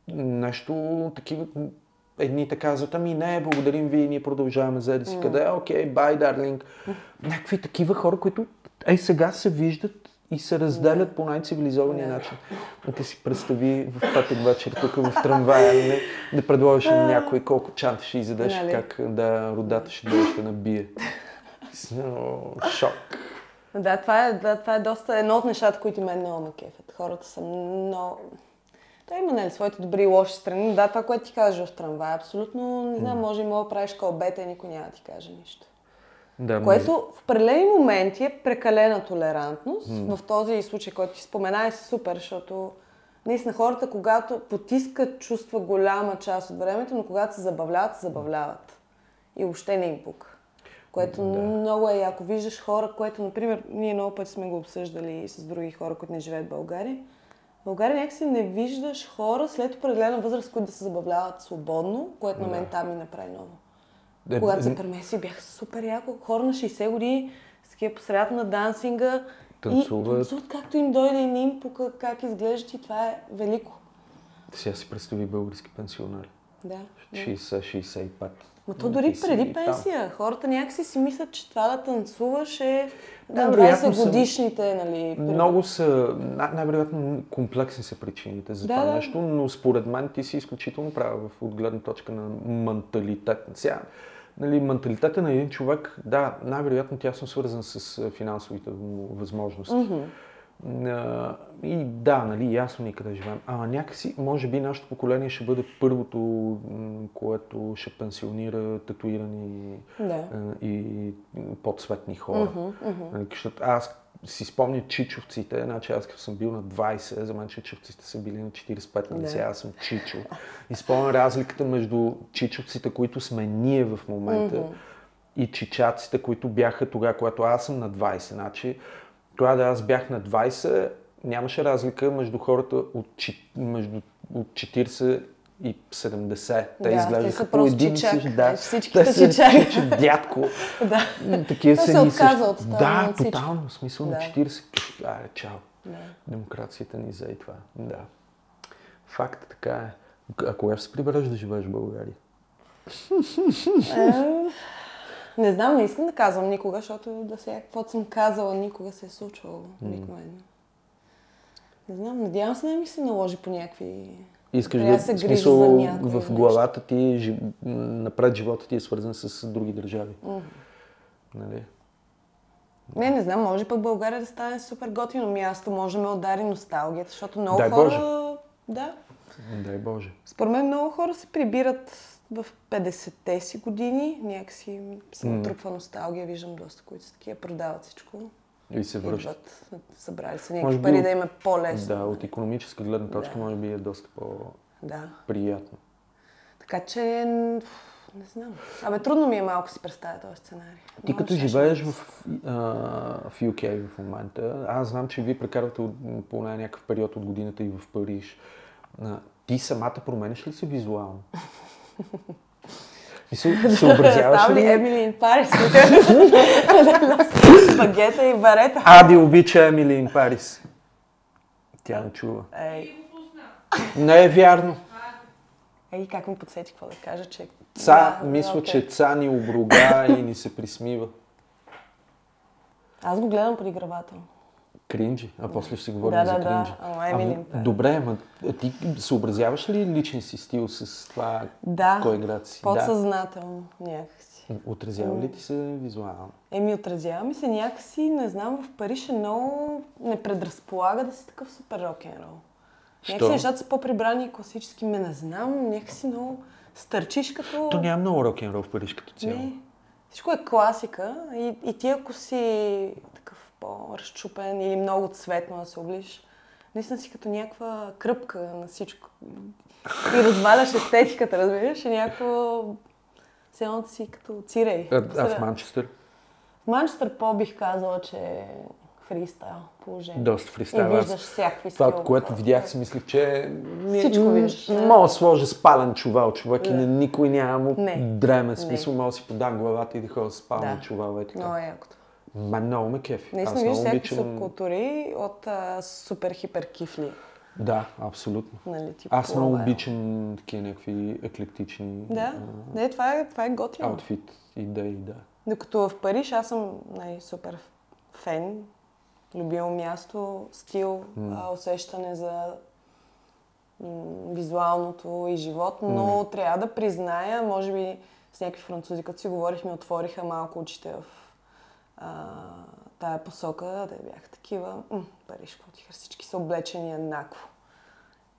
Нещо такива Едни така казват, ами не, благодарим ви, ние продължаваме за да си къде, окей, бай, дарлинг. Някакви такива хора, които ей сега се виждат и се разделят по най-цивилизования начин. Да си представи в петък вечер тук в трамвая, не, да предложиш на някой колко чанта ще изядеш, Нали? как да родата ще дойде ще набие. Шок. Да, това е, да, това е доста едно от нещата, които мен много ме кефят. Хората са много... Той има нали, своите добри и лоши страни, да, това, което ти кажеш в трамвай, абсолютно, не знам, може и мога да правиш кълбета и никой няма да ти каже нищо. Да, Което в определени моменти е прекалена толерантност. В този случай, който ти спомена, е супер, защото наистина хората, когато потискат чувства голяма част от времето, но когато се забавляват, се забавляват. И въобще не им пука. Което много е яко. Виждаш хора, което, например, ние много пъти сме го обсъждали и с други хора, които не живеят в България. България някакси не виждаш хора след определена възраст, които да се забавляват свободно, което на мен там ми направи много. Е, Когато се премеси, бях супер яко. Хора на 60 години, такива посред на дансинга. Танцуват. И танцуват както им дойде и не им пука как изглеждат и това е велико. Сега си представи български пенсионери. Да. 60-65. Ма то дори преди там. пенсия. Хората някакси си мислят, че това да танцуваш е Да, вероятно 20 са- годишните, нали. Много са, най- най-вероятно комплексни са причините за Да, това да. нещо, но според мен ти си изключително права в от гледна точка на менталитет. Сега, нали, менталитета на един човек, да, най-вероятно тясно свързан с финансовите възможности. А, И да, нали, ясно ни къде живеем. Ама някакси, може би нашето поколение ще бъде първото, което ще пенсионира татуирани Да. и подсветни хора. Нали, Защото аз си спомня чичовците, значи аз като съм бил на 20, за мен чичовците са били на 45, нали Да. сега аз съм чичо. И спомням разликата между чичовците, които сме ние в момента и чичаците, които бяха тогава, когато аз съм на 20. Значи, тогава да аз бях на 20, нямаше разлика между хората от, между, от 40 и 70. Те Да, те изглеждаха са по просто един и чичак. същи. Да, Всички те са чичак. дядко. Да. Такива се ни също. от Да, от тотално. В смисъл на Да. 40. Аре, чао. Да. Демокрацията ни взе и това. Да. Факт, така е. А кога ще се прибереш да живееш в България? Не знам, не искам да казвам никога, защото да сега каквото съм казала, никога се е случвало обикновено. Не знам, надявам се да ми се наложи по някакви... Искаш да, да се грижа смисъл, за някой в главата ти, жи- напред живота ти е свързан с други държави. Нали? Не, не знам, може пък България да стане супер готино място, може да ме удари носталгията, защото много Дай хора... Боже. Да. Дай Боже. Според мен много хора се прибират в 50-те си години, някакси се натрупва носталгия, виждам доста, които са такива, продават всичко. И се връщат. Събрали се някакви пари от- да им е по-лесно. Да, от економическа гледна точка Да. може би е доста по-приятно. Да. Така че, не знам. Абе, трудно ми е малко си представя този сценарий. Ти Много като живееш в, а, в UK в момента, аз знам, че вие прекарвате поне някакъв период от годината и в Париж. А, ти самата променяш ли се визуално? Мисля, съобразяваш ли ли? Емили ин Парис? Спагета и барета. Ади обича Емили ин Парис. Тя не чува. Ей, Не е вярно. ей, как ми подсети какво да кажа, че... Ца, Да, мисля, окей. че Ца ни обруга и ни се присмива. Аз го гледам подигравателно. Кринджи, а после ще си говорим Да, за да, да. кринджи. Емили ин Парис. добре, ама ти съобразяваш ли личен си стил с това Да, в кой град си? подсъзнателно някакси. Да. Отразява ли ти се визуално? Еми, отразява ми се някакси, не знам, в Париж е много не предразполага да си такъв супер рок-н-рол. Някакси нещата са по-прибрани и класически, ме не знам, някакси много стърчиш като... То няма много рок-н-рол в Париж като цяло. Не. Всичко е класика и, и ти ако си по-разчупен или много цветно да се облиш, наистина си като някаква кръпка на всичко. И разваляш естетиката, разбираш? И някакво... Едно си като цирей. А, а в Манчестър? В Манчестър по бих казала, че фристайл положение. Доста И фристайл. виждаш Аз всякакви Това, което видях, си мислих, че Всичко м- виждаш, да. Мога да сложа спален чувал, човек, и Да. на никой няма му Не. дреме. Смисъл, мога да си подам главата и да ходя с спален Да. чувал. Е така. Много е якото. Ма много ме кефи. Наистина много всякакви обичам... субкултури от а, супер хипер кифли. Да, абсолютно. Нали, тип Аз много обичам такива някакви еклектични Да, не, това е, това е готино. аутфит идеи, да. Докато в Париж аз съм нали, супер фен, любимо място, стил, а, усещане за м- визуалното и живот, но трябва да призная, може би с някакви французи, като си говорих, ми отвориха малко очите в а, тая посока, те бяха такива, м, Париж, какво ти всички са облечени еднакво.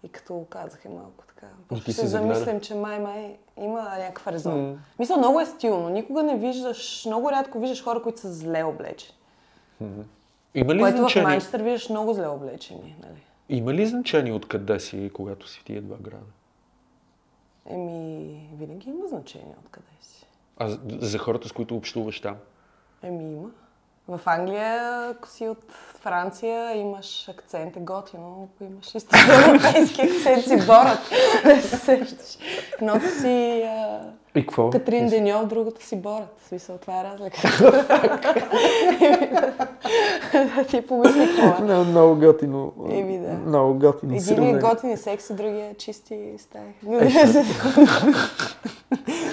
И като го казах е малко така. Почва се замислям, че май май има някакъв резон. М. Мисля, много е стилно. Никога не виждаш, много рядко виждаш хора, които са зле облечени. Има ли, Което в значение, Манчестър виждаш много зле облечени. Нали? има ли значение откъде си, когато си в тия два града? Еми, винаги има значение откъде си. А за- за хората, с които общуваш там? Еми, има. В Англия, ако си от Франция, имаш акцент, е готино. Ако имаш истински европейски акцент, си борът. Не се сещаш. Едното си а, И какво? Катрин Деньов, другото си борът. В смисъл, това е разлика. Ти помисли какво е. Не, много готино. Еми, да. Много готино. Един е сравнение. готини секси, другия е чисти стаи.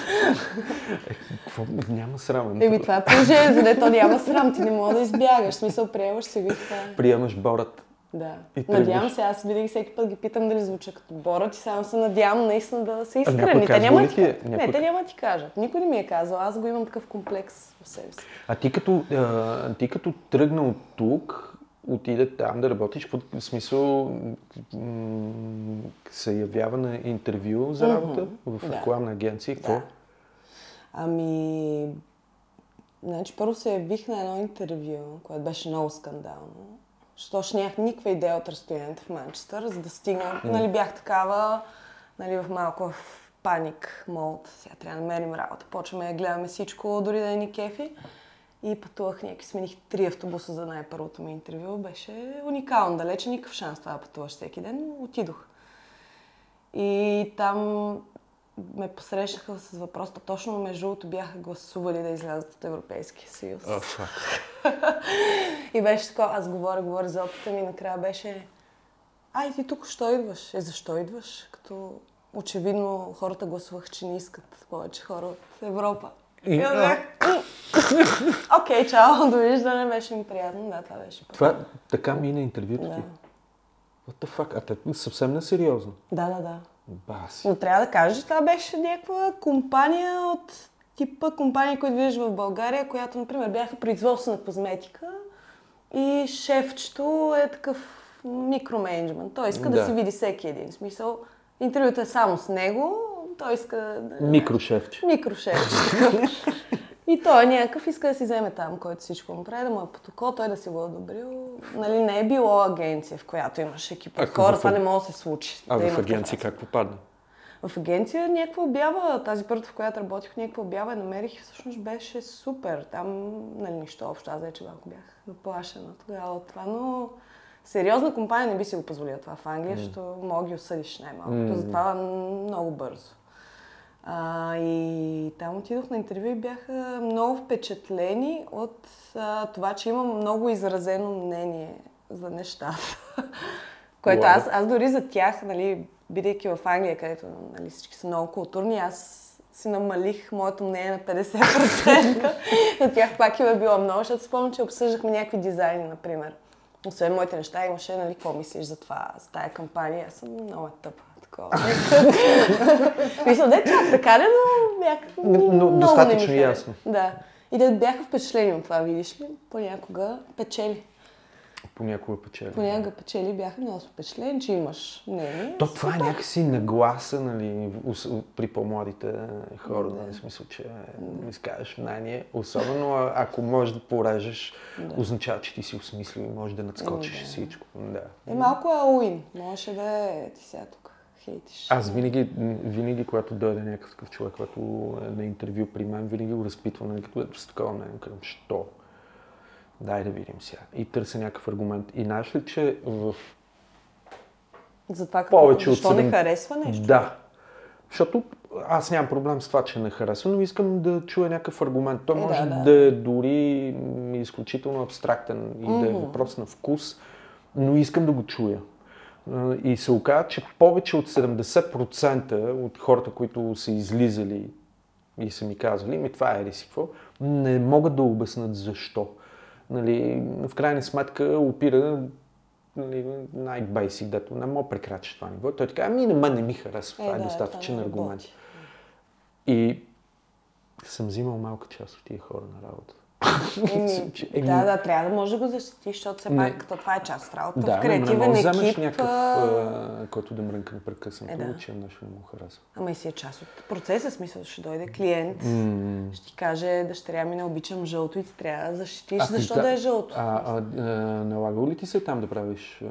Какво? Няма срамен. Еми, това е положение, за да то няма срам, ти не мога да избягаш. В смисъл, приемаш си го това. е. Приемаш борът. Да. И. Надявам се, аз винаги всеки път ги питам дали звуча като борът и само се надявам наистина да са някой искрени. Те няма ли да ти е? Някой- Не, те няма ти кажат. Никой не ми е казал. Аз го имам такъв комплекс в себе си. А ти като, а, ти като тръгна от тук, отиде там да работиш, под в смисъл м- се явява на интервю за работа в Да. рекламна агенция. Какво? Да. Ами, значи първо се явих на едно интервю, което беше много скандално. Защото още нямах никаква идея от разстоянието в Манчестър, за да стигна. Нали, бях такава, нали, в малко в паник мод. Сега трябва да намерим работа. Почваме да гледаме всичко, дори да не ни кефи. И пътувах някакви, смених три автобуса за най-първото ми интервю. Беше уникално, далече никакъв шанс това да пътуваш всеки ден, но отидох. И там ме посрещнаха с въпроса, точно между другото бяха гласували да излязат от Европейския съюз. И беше такова, аз говоря, говоря за опита ми, накрая беше, ай ти тук що идваш? Е, защо идваш? Като очевидно хората гласуваха, че не искат повече хора от Европа. И- И аз бях, «М, Окей, чао, довиждане, беше ми приятно. Да, това беше. Това така мина интервюто Да. ти. What the fuck? А те съвсем несериозно. Да, да, да. Баси. Но трябва да кажа, че това беше някаква компания от типа компании, които виждаш в България, която, например, бяха производство на козметика и шефчето е такъв микроменеджмент. Той иска да, Да. си види всеки един. В смисъл, интервюто е само с него, той иска да... Микрошефче. Микрошефче. И той е някакъв, иска да си вземе там, който всичко му прави, да му е протокол, той да си го е одобрил. Нали, не е било агенция, в която имаш екип от хора, в- това не може да се случи. А да в агенция как попадна? в агенция някаква обява, тази първата, в която работих, някаква обява я намерих и всъщност беше супер. Там, нали, нищо общо, аз вече малко бях наплашена тогава от това, но сериозна компания не би си го позволила това в Англия, защото мога да ги осъдиш най-малкото, затова много бързо. А, и там отидох на интервю и бяха много впечатлени от а, това, че имам много изразено мнение за нещата. Което аз, аз дори за тях, нали, бидейки в Англия, където нали, всички са много културни, аз си намалих моето мнение на 50%. За тях пак им е било много, защото спомням, че обсъждахме някакви дизайни, например. Освен моите неща, имаше, нали, какво мислиш за това, за тая кампания. Аз съм много тъпа. Такова. Мисля, не чак така, не, но бях Но- но не достатъчно хареса. ясно. Да. И да бяха впечатлени от това, видиш ли, понякога печели. Понякога печели. Понякога печели бяха много впечатлени, че имаш мнение. То това е някакси нагласа, нали, при по-младите хора, да. в смисъл, че да. изкажеш мнение. Особено ако можеш да порежеш, да. означава, че ти си осмислил и можеш да надскочиш да. всичко. Да. Е, малко е уин. Можеше да е ти сега тук хейтиш. Аз винаги, винаги, когато дойде някакъв такъв човек, който е на интервю при мен, винаги го разпитвам, нали, като с такова мнение, казвам, що? Дай да видим сега. И търся някакъв аргумент. И знаеш ли, че в За това какво, повече от защо не 7 харесва нещо? Да. Защото аз нямам проблем с това, че не харесвам, но искам да чуя някакъв аргумент. Той Е, може да, да. да е дори изключително абстрактен и да е въпрос на вкус, но искам да го чуя. А, И се оказа, че повече от 70% от хората, които са излизали и са ми казали, ми това е ли си какво, не могат да обяснат защо. Нали, в крайна сметка опира нали, най-бейсик, дето не мога да прекрачиш това ниво. Той така, ами на мен не ми харесва, това е, да, достатъчен не аргумент. И съм взимал малка част от тия хора на работа. Еми, да, да, трябва да можеш да го защитиш, защото все пак то, това е част от работа. Да, в но не креативен можеш да екип. някакъв, а, който да мрънка непрекъснато, Е, да. че нещо не му харесва. Ама и си е част от процеса, смисъл ще дойде клиент, ще ти каже, дъщеря ми не обичам жълто и ти трябва да защитиш, А, защо да. да е жълто. А, а, а, налагало ли ти се там да правиш, а,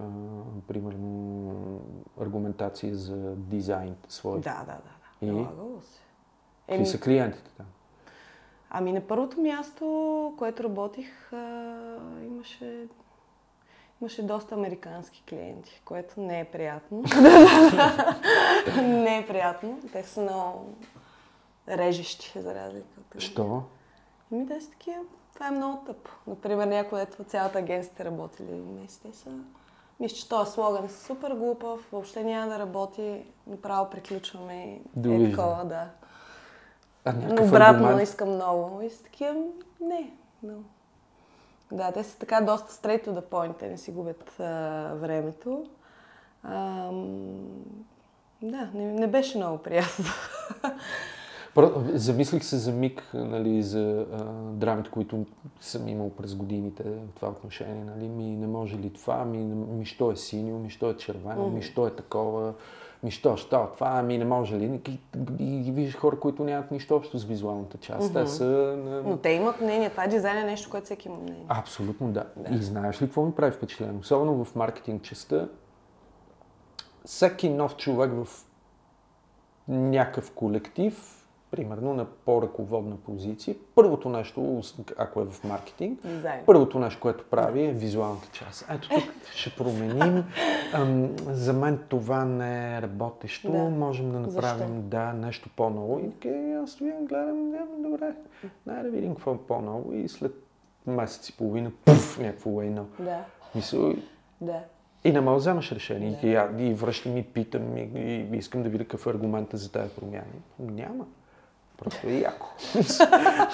примерно, аргументации за дизайн свой? Да, да, да. да. И? Налагало се. Какви са клиентите там? Ами на първото място, което работих, а, имаше, имаше доста американски клиенти, което не е приятно. не е приятно. Те са много режещи, за разлика от Що? Ами те са такива, това е много тъпо. Например, някой, ето цялата агенция работили днес, те са... Мисля, че този слоган е супер глупав, въобще няма да работи, направо приключваме и е Довиждане. такова, да. А, обратно аргумент? искам много. И са такива, не. Но. Да, те са така доста to the point, те не си губят а, времето. Ам, да, не, не беше много приятно. Замислих се за миг нали, за а, драмите, които съм имал през годините в това отношение. Нали. Ми не може ли това, ми, ми що е синьо, ми що е червено, ми що е такова, ми що, това, ми не може ли. И, виждаш хора, които нямат нищо общо с визуалната част. Те са... Но те имат мнение. Това дизайн е нещо, което всеки има мнение. Абсолютно да. И знаеш ли какво ми прави впечатление? Особено в маркетинг частта, всеки нов човек в някакъв колектив, примерно на по-ръководна позиция, първото нещо, ако е в маркетинг, Дизайн. първото нещо, което прави е визуалната част. Ето тук ще променим. Ам, за мен това не е работещо. Да. Можем да направим Защо? да, нещо по-ново. И и аз стоя, гледам, да, добре, дай да видим какво е по-ново. И след месец и половина, пуф, някакво лейно. Да, Мисъл, да. и не мога да вземаш решение. И, я- и връщам и питам и, и искам да видя какъв е аргумента за тази промяна. Няма. Просто е яко.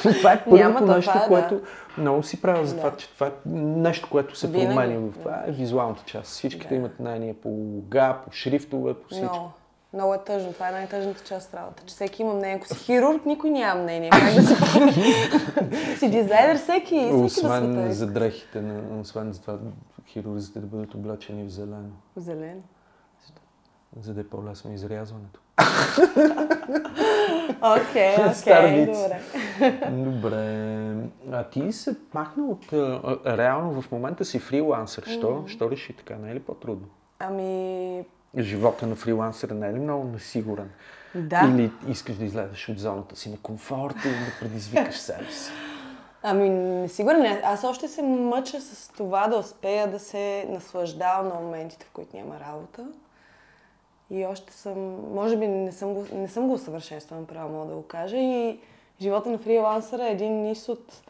това е първото Няма, нещо, това е, да. което много си правя за това, Да. че това е нещо, което се Винаги. променя в това е визуалната част. Всичките Да. имат мнение по лога, по шрифтове, по всичко. Много. Много е тъжно. Това е най-тъжната част от работа. Че всеки има мнение. Ако си хирург, никой няма мнение. Как да си си дизайнер, всеки, всеки да Освен света. за дрехите, освен за това хирурзите да бъдат облечени в зелено, Зелен. За да е по-лесно изрязването. Окей, виц. добре. Добре. А ти се махна от... Реално в момента си фрилансър. Що? Що реши така? Не е ли по-трудно? Ами, Живота на фрилансъра не е ли много несигурен? да. Или искаш да излезеш от зоната си на комфорт и да предизвикаш себе си? Ами, не сигурен. не. Аз още се мъча с това да успея да се наслаждавам на моментите, в които няма работа. И още съм, може би не съм го, не съм го усъвършенстван, право мога да го кажа. И, живота на фрилансъра е един низ от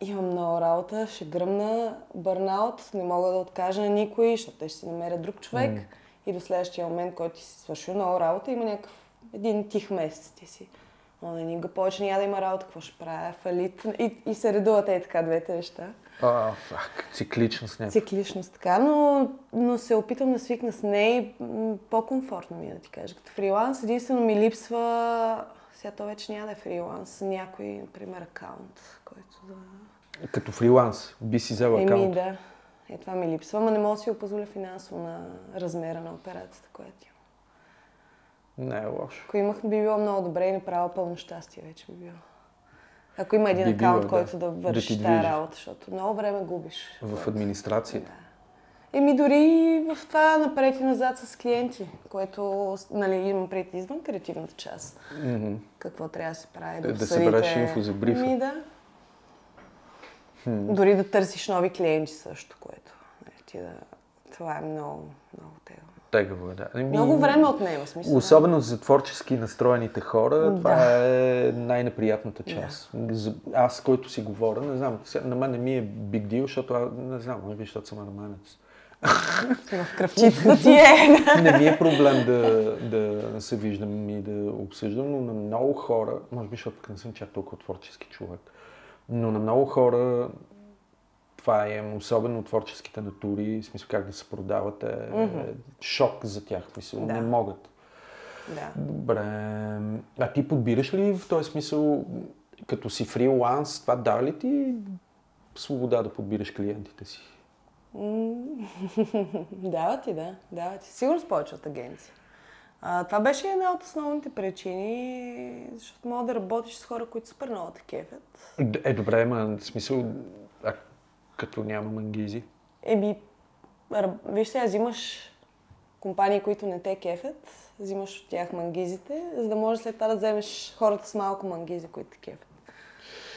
имам много работа, ще гръмна, бърнаут, не мога да откажа на никой, защото те ще си намерят друг човек. Mm. И до следващия момент, който ти си свършил много работа, има някакъв един тих месец ти си. О, не ни го повече няма да има работа, какво ще правя, фалит. И, и се редуват е така двете неща. А, фак, цикличност някаква. Цикличност, така, но, но се опитам да свикна с нея и по-комфортно ми е да ти кажа. Като фриланс единствено ми липсва, сега то вече няма да е фриланс, някой, например, акаунт, който да... Като фриланс, би си взела Еми акаунт. да, е това ми липсва, ама не мога да си го позволя финансово на размера на операцията, която имам. Не е лошо. Ако имах, би било много добре и направо пълно щастие вече би било. Ако има един Би акаунт, да. който да Да върши ти тази работа, защото много време губиш. В администрацията. Еми дори в това напред и назад с клиенти, което нали, имам пред извън креативната част. Мгм. Какво трябва да се прави, да, Да- да обсъдите. събереш инфо за брифа. Еми да. Дори да търсиш нови клиенти също, което нали, ти да... Това е много, много тега. Тегаво да. Ами, Много време отнема, смисъл. Особено за творчески настроените хора, това е най-неприятната част. За- Аз, който си говоря, не знам, на мен не ми е биг дил, защото аз не знам, може би, защото съм арманец. В кръвчицата ти е. Не ми е проблем да, да се виждам и да обсъждам, но на много хора, може би, защото не съм чак толкова творчески човек, но на много хора това е особено творческите натури, в смисъл как да се продават, е шок за тях, в смисъл, Да. не могат. да. Добре. А ти подбираш ли в този смисъл, като си фриланс, това дава ли ти свобода да подбираш клиентите си? Дава ти, да. Дава ти. Сигурно с повече от агенция. А, това беше една от основните причини, защото мога да работиш с хора, които супер много те кефят. Е, добре, ма в смисъл, а като няма мангизи? Еми, р- виж сега, взимаш компании, които не те кефят, взимаш от тях мангизите, за да можеш след това да вземеш хората с малко мангизи, които те кефят.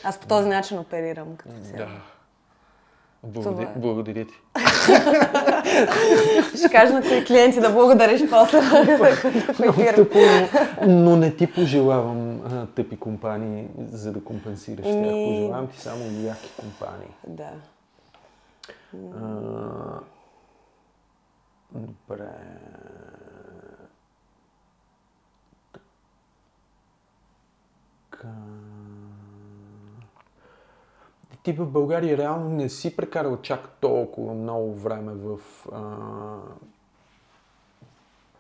Аз по този начин оперирам като цяло. Да. Благодаря, е. благодаря ти. Ще кажа на кои клиенти да благодариш после. Но, не ти пожелавам тъпи компании, за да компенсираш тях. Еми- Пожелавам ти само яки компании. да. Добре. Така. Ти в България реално не си прекарал чак толкова много време в а,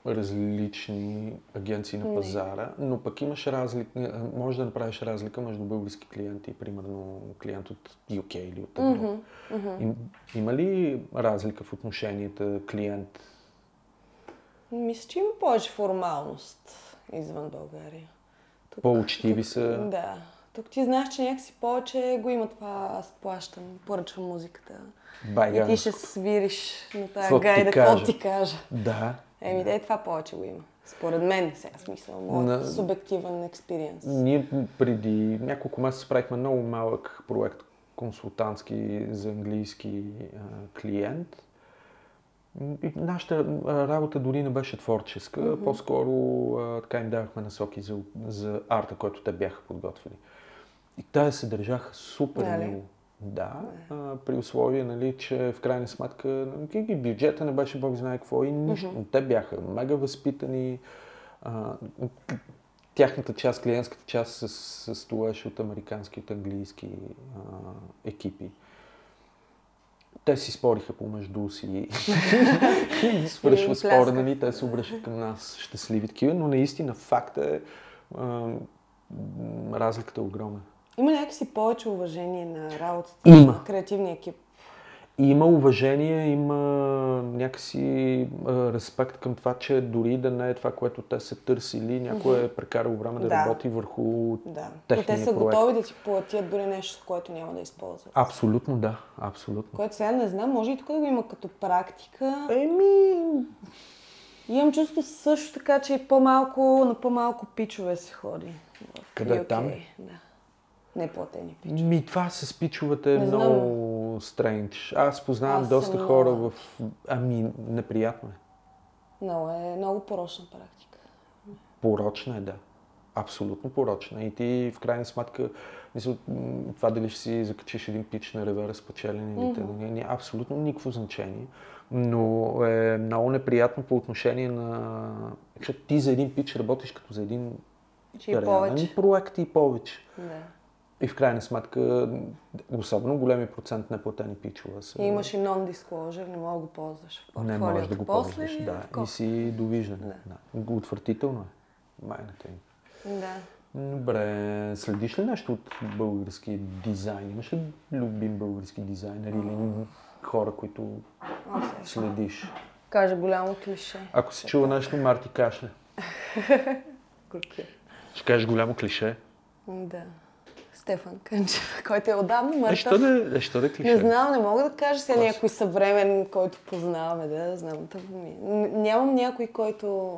различни агенции на Не. пазара, но пък имаш разлика, може да направиш разлика между български клиенти и примерно клиент от UK или от Европа. Им, има ли разлика в отношенията клиент? Мисля, че има повече формалност извън България. Тук, По-учтиви тук- са? Да. Тук ти знаеш, че някакси повече го има това, аз плащам, поръчвам музиката. И Байганско. ти ще свириш на тази гайда, какво ти кажа. Да. Еми, да, е това повече го има. Според мен, сега смисъл, моят На- субективен експириенс. Ние преди няколко месеца правихме много малък проект консултантски за английски а, клиент. И нашата работа дори не беше творческа, по-скоро а, така им давахме насоки за, за арта, който те бяха подготвили. И те се държаха супер Нали? мило. Да, а, при условие, нали, че в крайна сметка нали, бюджета не беше бог знае какво и нищо. Но Те бяха мега възпитани. А, тяхната част, клиентската част се състоеше от американски, от английски а, екипи. Те си спориха помежду си и свършва спора, нали, те се обръщат към нас щастливи такива, но наистина факт е, а, разликата е огромна. Има някакси повече уважение на работата Има. на креативния екип. И има уважение, има някакси а, респект към това, че дори да не е това, което те са търсили, някой е прекарал време да, Да. работи върху Да. И техния те са проект. готови да ти платят дори нещо, което няма да използват. Абсолютно да, абсолютно. Което сега не знам, може и тук да го има като практика. Еми, Имам чувство също така, че и по-малко, на по-малко пичове се ходи. Къде? UK. Там? Да. Неплатени пичове. ми това с пичовете е много стрендж. Аз познавам Аз доста съм хора в... Ами, неприятно е. Много е много порочна практика. Порочна е, да. абсолютно порочна. И ти в крайна сметка, мисля, това дали ще си закачиш един пич на ревера спечелен или mm-hmm. няма абсолютно никакво значение. Но е много неприятно по отношение на... Защото ти за един пич работиш като за един Че и повече. проект и повече. Да. И в крайна сметка, особено големи процент неплатени пичове са. И имаш и non-disclosure, не мога да го ползваш в Не портфолиото. можеш да го После ползваш, да. такова. И си довиждане. Да. Отвратително е. Майната им. Да. Добре, следиш ли нещо от български дизайн? Имаш ли любим български дизайнер или хора, които сега. следиш? Кажа голямо клише. Ако си чува нещо, Марти. Куркир. Ще кажеш голямо клише. Да. Стефан Кънчев, който е отдавна Е, мъртъв. да, е, що да е клише? Не знам, не мога да кажа сега Клас. някой съвремен, който познаваме, да, знам. тъп ми. Нямам някой, който...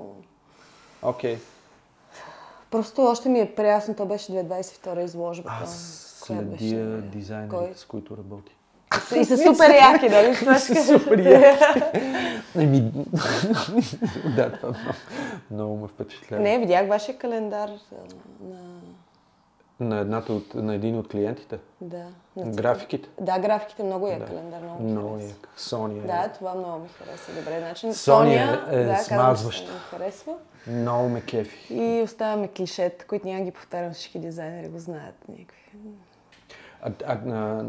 Окей. Просто още ми е приясно, то беше 2022 изложбата. Аз следя дизайнерите, Кой? с които работи. И са супер яки, нали? Това ще кажа. Супер яки. Еми, да, това много, ме впечатлява. Не, видях вашия календар на... На, едната от, на един от клиентите. Да. на. Графиките. Да, графиките много е Да. календар, много ми Много хареса. як. Соня е. Да, това много ми хареса. Добре, Соня Соня, е да, смазваща. ми харесва. Много ме кефи. И оставаме клишета, които няма ги повтарям, всички дизайнери го знаят. Някакви. А, а, а,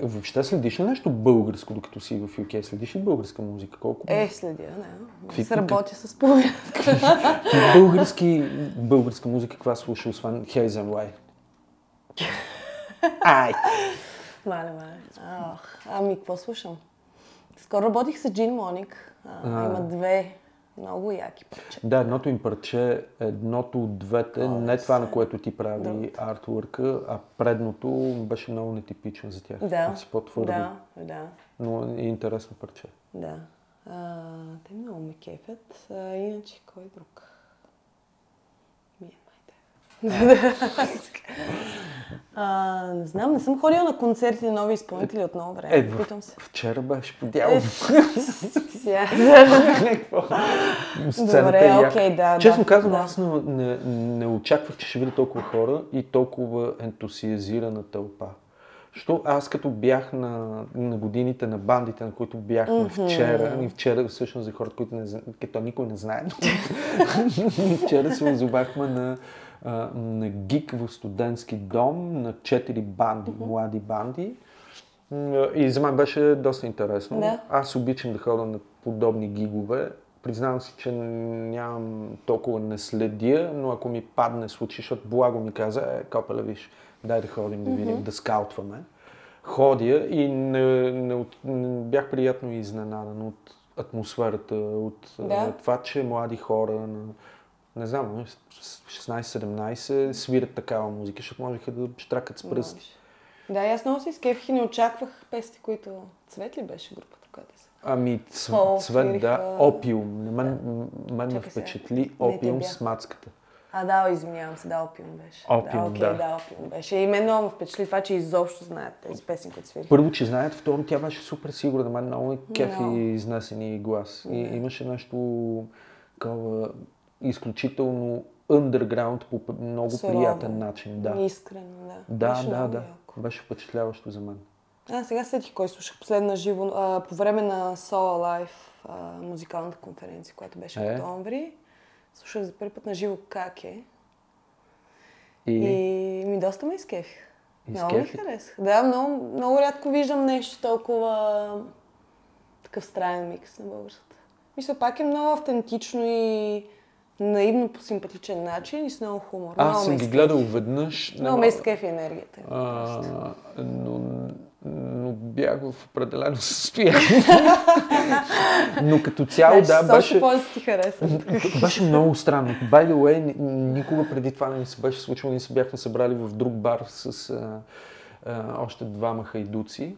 въобще следиш ли нещо българско, докато си в UK? Следиш ли българска музика? Колко Е, следя, да. Какви- Се работя с половина. български, българска музика каква слуша, освен Hazen Way? Ай! Мале, мале. Ах, ами, какво слушам? Скоро работих с Джин Моник. А, А. има две много яки парчета. Да, едното им парче, едното от двете, О, не това, на което ти прави Другото. артворка, а предното беше много нетипично за тях. Да, Си по-твърдо. да, да, Но е интересно парче. да. А, те много ме кефят. А, иначе, кой друг? А, не знам, не съм ходила на концерти на нови изпълнители от много време. Е, в, Питам се. вчера беше по дяло. Е, Добре, е окей, да, Честно казвам, аз не, очаквах, че ще видя толкова хора и толкова ентусиазирана тълпа. Що аз като бях на, на годините на бандите, на които бяхме вчера, и вчера всъщност за хората, които не като никой не знае, вчера се озовахме на, а, на гик в студентски дом на четири банди, млади банди. И за мен беше доста интересно. Да. Аз обичам да ходя на подобни гигове. Признавам си, че нямам толкова не следя, но ако ми падне случай, защото Благо ми каза, е, копеле, виж, дай да ходим да видим, да скаутваме. Ходя и не, не, от- не бях приятно изненадан от атмосферата, от Да. това, че млади хора на, не знам, с 16-17 свирят такава музика, защото можеха да штракат с пръсти. Да, аз много се изкефих и не очаквах песни, които... Цвет ли беше групата, която се... Ами, ц- Хол, цвет, да, свириха. опиум. На мен, мен ме впечатли опиум с мацката. А, да, извинявам се, да, опиум беше. Опиум, да. окей, да. да, опиум беше. И мен много ме впечатли това, че изобщо знаят тези песни, които свири. Първо, че знаят, второ, тя беше супер сигурна. Мен много кефи Много. изнесени глас. И имаше нещо такова изключително underground по много Сурово. приятен начин. Да, Искрено, да. да, Беше да, да. яко. Беше впечатляващо за мен. А, сега сетих кой слушах последна живо, а, по време на Soul Life, а, музикалната конференция, която беше Е. в октомври. Слушах за първи път на живо Каке И, и ми доста ме изкефих. Много ми харесах. Да, много, много рядко виждам нещо толкова такъв странен микс на българската. Мисля, пак е много автентично и наивно по симпатичен начин и с много хумор. аз много съм ги гледал веднъж. Много ме изкефи енергията. А, но, но бях в определено състояние. но като цяло, Значи, да, беше, ти хареса. беше много странно. By the way, ни- никога преди това не ми се беше случило. Ние се бяхме събрали в друг бар с а, а, още двама хайдуци.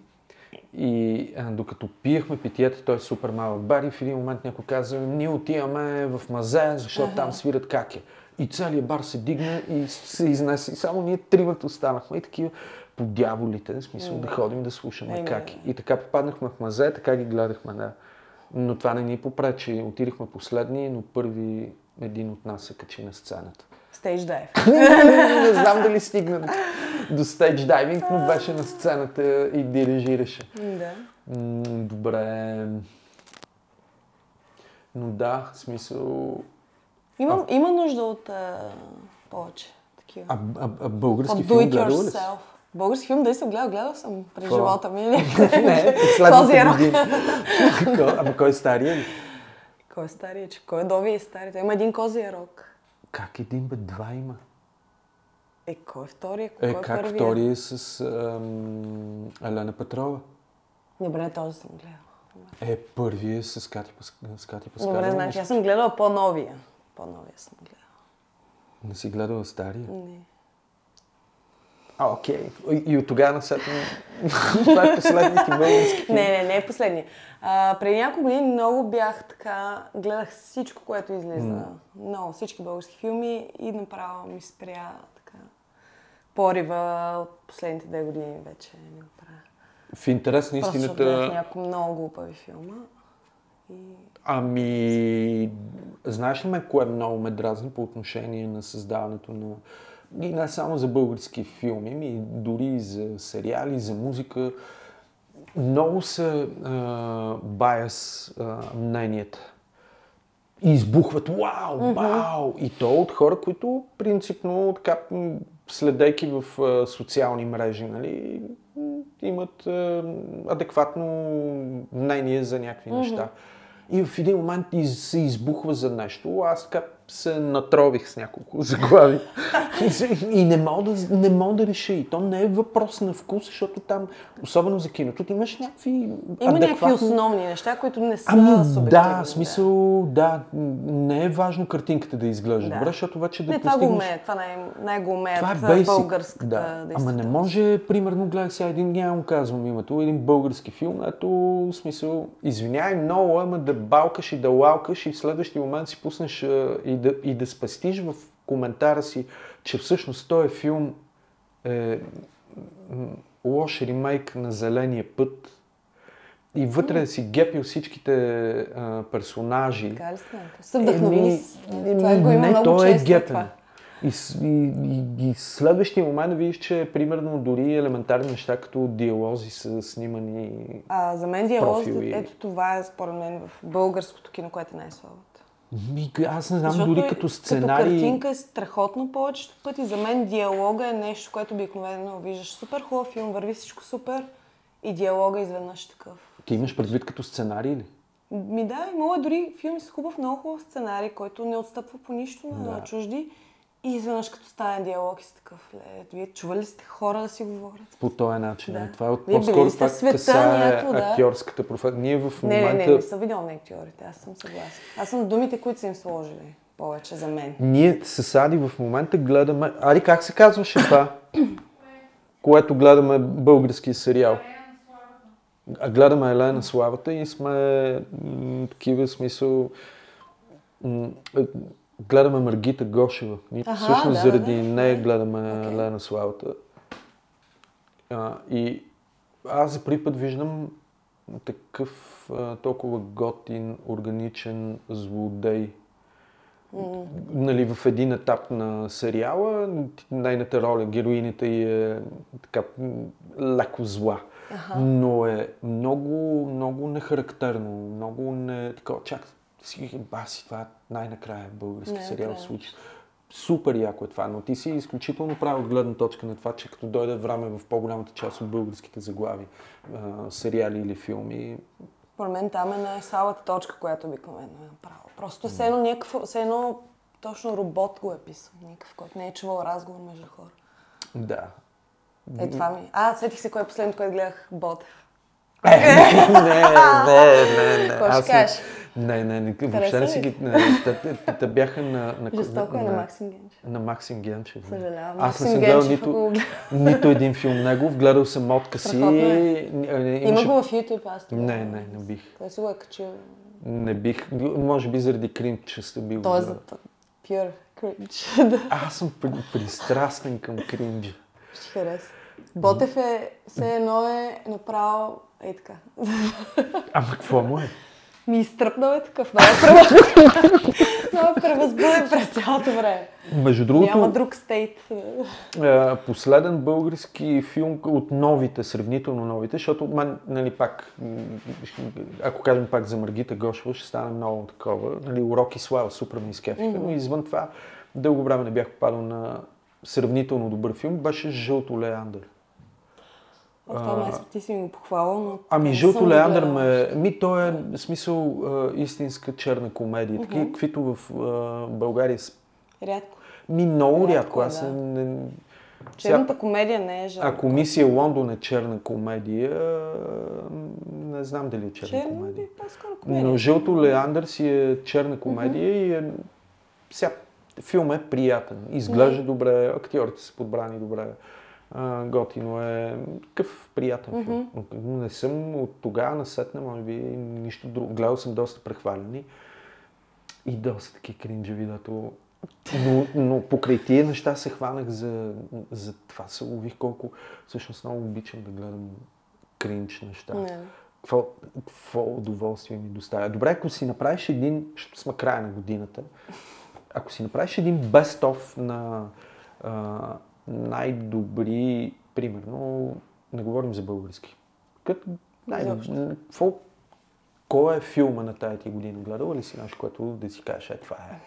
И а, докато пиехме питиета, той е супер малък бар и в един момент някой каза, ние отиваме в мазе, защото там свират каке. И целият бар се дигна и се изнесе. И само ние тримата останахме и такива по дяволите, в смисъл да ходим да слушаме Еми, каки. И така попаднахме в мазе, така ги гледахме, да. Но това не ни попречи. Отидихме последни, но първи един от нас се качи на сцената. Стейдж дайв. не знам дали стигна до, до стейдж дайвинг, но беше на сцената и дирижираше. Да. М, Добре. Но да, смисъл... Има, има нужда от а, повече такива. А, а, а български филм гледала ли си? Български филм, да съм гледал, гледал съм през Какво? живота ми. Не, Този последната е година. Ама кой е стария? Кой е стария, че кой е Дови е стария? Има един козия рок. Как един бе? Два има. Е, кой е втория? Кой Е, е как първия? втори е с ам, Елена Петрова? Добре, този съм гледала. Е, първи е с Кати, с Кати Паскалова. Добре, значи аз съм гледала по-новия. По-новия съм гледала. Не си гледала стария? Не. А, окей. И, и от тогава насетне... Това е последните български филм. Не, не, не е последния. А, преди няколко години много бях така, гледах всичко, което излиза. Много, всички български филми и направо ми спря така порива от последните две години вече не го правя. В интерес на Просто истината... няколко много глупави филма. И... Ами, знаеш ли ме, кое много ме дразни по отношение на създаването на... И не само за български филми, ми дори и за сериали, за музика. Много са байас мненията. И избухват вау, вау! И то от хора, които принципно така, следейки в а, социални мрежи, нали, имат а, адекватно мнение за някакви неща. И в един момент из, се избухва за нещо. Аз така се натрових с няколко заглави. и не мога, да, не мога да реша. И то не е въпрос на вкус, защото там, особено за киното, ти имаш някакви Има някакви адекватни... основни неща, които не са Ами субективни. да, смисъл, да, не е важно картинката да изглежда Да. добре, защото вече да Не, това го постигнеш... умеят. Това най- умеят Това е basic. българската да. Ама не може, примерно, гледах сега един, няма казвам името, един български филм, ето, смисъл, извиняй много, ама да балкаш и да лалкаш и в следващия момент си пуснеш и, да, и да спестиш в коментара си, че всъщност този филм е лош ремейк на Зеления път и вътре да си гепил всичките а, персонажи. Така ли сте? Се вдъхновили Еми, с... еми, Това го има не, много то е често. гепен. това. И, и, и, и следващия момент видиш, че примерно дори елементарни неща като диалози са снимани. А, за мен диалоз, профили. ето това е според мен в българското кино, което е най-слабото. Ми, аз не знам, Защото дори е- като сценарий. Като картинка е страхотно повечето пъти. За мен диалога е нещо, което обикновено виждаш супер хубав филм, върви всичко супер и диалога е изведнъж такъв. Ти имаш предвид като сценарий ли? Ми да, имало е дори филми с хубав, много хубав сценарий, който не отстъпва по нищо на Да. чужди. И изведнъж като стане диалог и си такъв, ле, вие чували ли сте хора да си говорят? По този начин. Да. Да. Това е от по-скоро това касае да? актьорската професия. Ние в Не, момента... не, не, не съм видяла на актьорите, аз съм съгласна. Аз съм думите, които са им сложили повече за мен. Ние с Ади в момента гледаме... Ади, как се казваше това? Което гледаме български сериал. А гледаме Елена Славата и сме такива смисъл... гледаме Маргита Гошева. Ние Аха, всъщност да, заради да, да. нея гледаме Окей. Елена Славата. А, и аз за първи път виждам такъв а, толкова готин, органичен злодей нали, в един етап на сериала, нейната роля, героините й е така леко зла. Аха. Но е много, много нехарактерно, много не... Такова, чак, си, баси, това най-накрая е български Най-накрая. сериал се случи. Супер яко е това, но ти си изключително прав от гледна точка на това, че като дойде време в по-голямата част от българските заглави, а, сериали или филми, Според мен там е най-слабата точка, която обикновено е направила. Просто все едно, някакъв, все едно точно робот го е писал. Някакъв, който не е чувал разговор между хора. да. Е, това ми. А, сетих се кое е последното, което гледах Ботев. Не, не, не, не. Какво ще не- кажеш? Не, не, не, въобще не си ги... Те, бяха на... на Жестоко е на Максим Генчев. На Максим Генчев. Съжалявам. Аз не съм гледал нито, нито един филм негов. Гледал съм. Страхотно е. А, Има го в YouTube, аз. Не, не, не бих. Той си го е качил. Не бих. Може би заради кринч, че сте бил. Той е за cringe. да, Аз съм при, пристрастен към кринджа. ще хареса. Ботев е, все едно е направо, ей така. Ама какво му е? Ми изтръпнал е такъв. Много много превъзбуден през цялото време. Между другото, Няма друг стейт. е, последен български филм от новите, сравнително новите, защото мен, нали, пак, ако кажем пак за Маргита Гошева, ще стане много такова. Нали, Урок и слава, супер ми изкефиха, но извън това, дълго време не бях попадал на сравнително добър филм, беше Жълто Леандър. О, това май ти си ми го похвала, но... Ами Жълто Леандър ме... Ми той е смисъл а, истинска черна комедия, такива, каквито в а, България. Рядко. Ми много Рядко рядко, е, аз да. не... Черната комедия не е жалко. Ако мисия Лондон е черна комедия, не знам дали е черна Черна комедия. би по-скоро комедия. Но Жълто Леандър си е черна комедия и е... Сега, филм е приятен. Изглежда добре, актьорите са подбрани добре. А, готино е такъв приятен филм. Не съм от тогава насетне, може би, нищо друго. Гледал съм доста прехвалени и доста таки кринджеви, дато... Но, но покрай тия неща се хванах за, за това се лових колко всъщност много обичам да гледам кринч неща. Не. Какво, какво удоволствие ми доставя. Добре, ако си направиш един, защото сме края на годината, ако си направиш един бест-оф на а, най-добри, примерно, не говорим за български, като най какво, кой е филма на тая ти година? Гледала ли си нещо, което да си кажеш, е това е?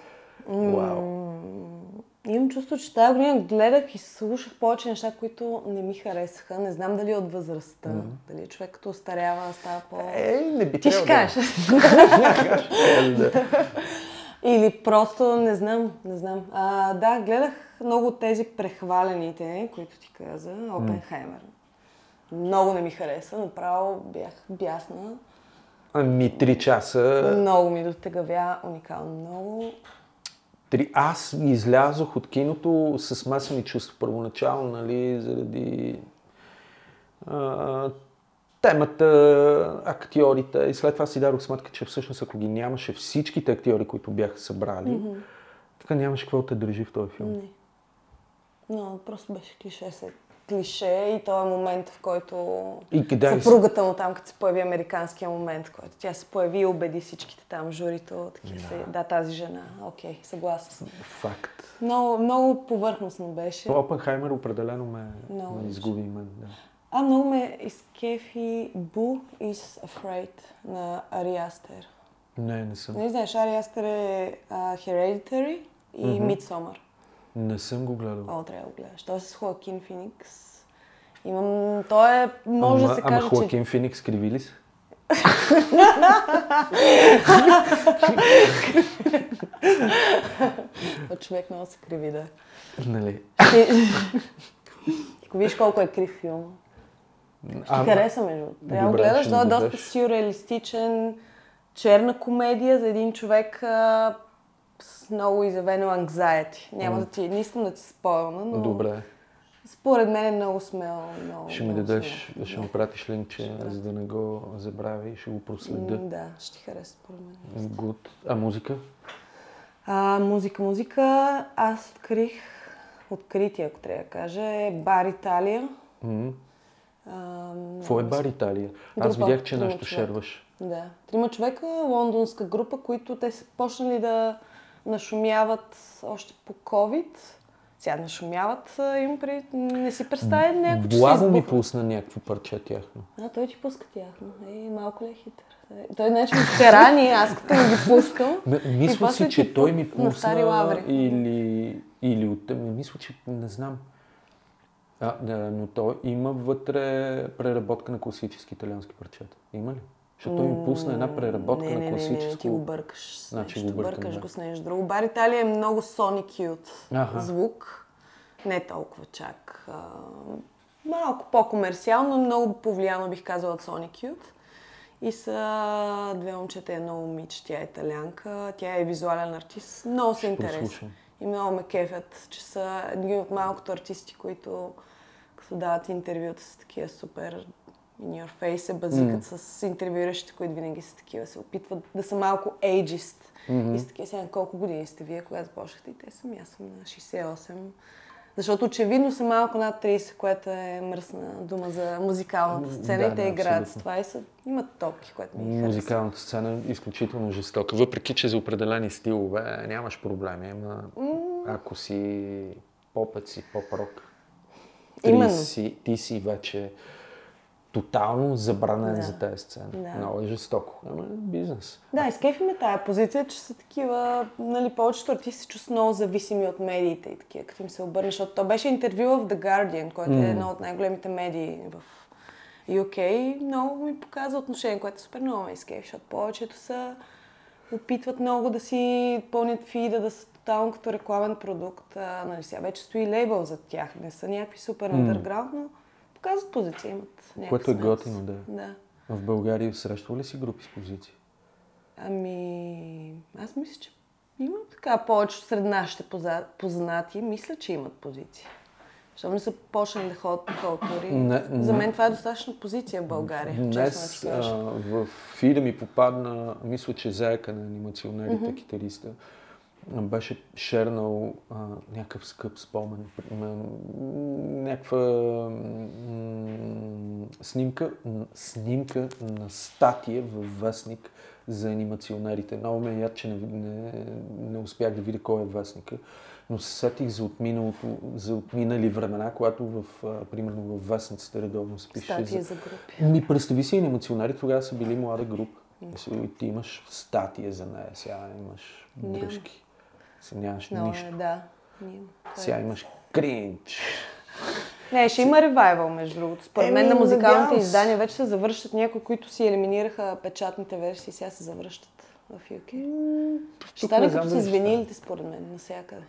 Вау. Имам чувство, че тази година гледах и слушах повече неща, които не ми харесаха. Не знам дали от възрастта. Дали човек като остарява, става по... Е, не би Ти ще кажеш. Или просто не знам, не знам. А, да, гледах много от тези прехвалените, които ти каза, Опенхаймер. Много не ми хареса, направо бях бясна. Ами, три часа. Много ми дотегавя, уникално много. Три... Аз излязох от киното с смесени чувства първоначално, нали, заради а, темата, актьорите. И след това си дадох сметка, че всъщност ако ги нямаше всичките актьори, които бяха събрали, mm-hmm. така нямаше какво да те държи в този филм. Не. Но просто беше клише след клише и този момент, в който И къде съпругата му там, като се появи американския момент, който тя се появи и убеди всичките там, журито, такива да. се, да, тази жена, окей, съгласна съм. Факт. Много, много повърхностно беше. Опенхаймер определено ме, Много ме изгуби мен. Да. А, много ме изкефи Boo is Afraid на Ари Астер. Не, не съм. Не знаеш, Ари Астер е а, Hereditary и mm-hmm. Midsommar. Не съм го гледал. О, трябва да го гледаш. Той е с Хоакин Феникс. Имам... Той е, може ама, да се ама каже, че... Хоакин Феникс криви ли се? Човек много се криви, да. Нали? Ако виж колко е крив филм. Ще А, хареса, между другото. Да Добре, гледаш. Той е доста сюрреалистичен, черна комедия за един човек а, с много изявено anxiety. Няма да ти... Не искам да ти спойна, но... Добре. Според мен е много смел. Много, Ще ми много дадеш, смел. ще ми пратиш линкче, за да не го забравя и ще го проследя. Да, ще ти хареса според мен. Good. А музика? А, музика, музика. Аз открих, открити, ако трябва да кажа, е Бар Италия. М. Какво е бар Италия? Аз Група, видях, че нещо човека. шерваш. Да. Трима човека, лондонска група, които те са почнали да нашумяват още по COVID. Сега нашумяват, им при... не си представя някакво, че Благо ми пусна някакво парче тяхно. А, той ти пуска тяхно. Ей, малко ли е хитър. Той значи ми карани, аз като ми ги пускам. М- Мисля си, че той ми пусна или, или от... ми Мисля, че не знам. А, да, но той има вътре преработка на класически италиански парчета. Има ли? Защото той ми пусна една преработка не, на не, не, не, не, класическо... ти го бъркаш с Значи нещо. го бъркам, бъркаш да. го с нещо друго. Бар Италия е много Sonic Youth Аха. звук. Не толкова чак. А, малко по-комерциално, много повлияно бих казала от Sonic Youth. И са две момчета едно момиче. Тя е италянка, тя е визуален артист. Много са интересни. И много ме кефят, че са едни от малкото артисти, които като дават интервюта с такива супер in your face, се базикат mm. с интервюиращите, които винаги са такива, се опитват да са малко ageist. Mm-hmm. И са такива, сега колко години сте вие, когато започнахте? И те съм, аз съм на 68. Защото очевидно са малко над 30, което е мръсна дума за музикалната сцена Да, и те да, играят с това и са, имат топки, което ми харесва. Музикалната сцена е изключително жестока. Въпреки, че за определени стилове нямаш проблеми, ама ако си попът си, поп-рок, ти Именно. си, ти си вече тотално забранен Да. за тези сцени. Да. Много е жестоко. Ама е бизнес. Да, изкефи ме тая позиция, че са такива, нали, повечето артисти се чувстват много зависими от медиите и такива, като им се обърне, защото то беше интервю в The Guardian, който е едно от най-големите медии в UK много ми показа отношение, което супер много ме изкефи, защото повечето са опитват много да си пълнят фида, да са тотално като рекламен продукт. А, нали, сега вече стои лейбъл за тях, не са някакви супер underground, но показват позиция, имат някакъв Което е готино, да. Да. В България срещува ли си групи с позиции? Ами, аз мисля, че има така повече сред нашите познати. Мисля, че имат позиция. Защото не са почнали да ходят по фолклори. Не, За не. мен това е достатъчно позиция в България. да Днес ти а, кажа. в фида ми попадна, мисля, че заека на анимационерите, китариста, а, беше шернал а, някакъв скъп спомен, някаква м, снимка, снимка на статия във вестник за анимационерите. Много ме яд, че не, не, не успях да видя кой е вестника, но се сетих за отминалото, за отминали времена, когато в, а, примерно в вестниците редовно се пише Статия за... за групи. Ми представи си, анимационери тогава са били млада група. И ти имаш статия за нея, сега имаш Няма. дръжки. Сега нямаш нищо. е, да. Няма. Това е. Сега имаш кринч. Не, ще има ревайвал, между другото. Според мен на музикалните издания вече се завършат някои, които си елиминираха печатните версии, сега се завръщат в UK. Ще стане като дали с ще стане. винилите, според мен, навсякъде.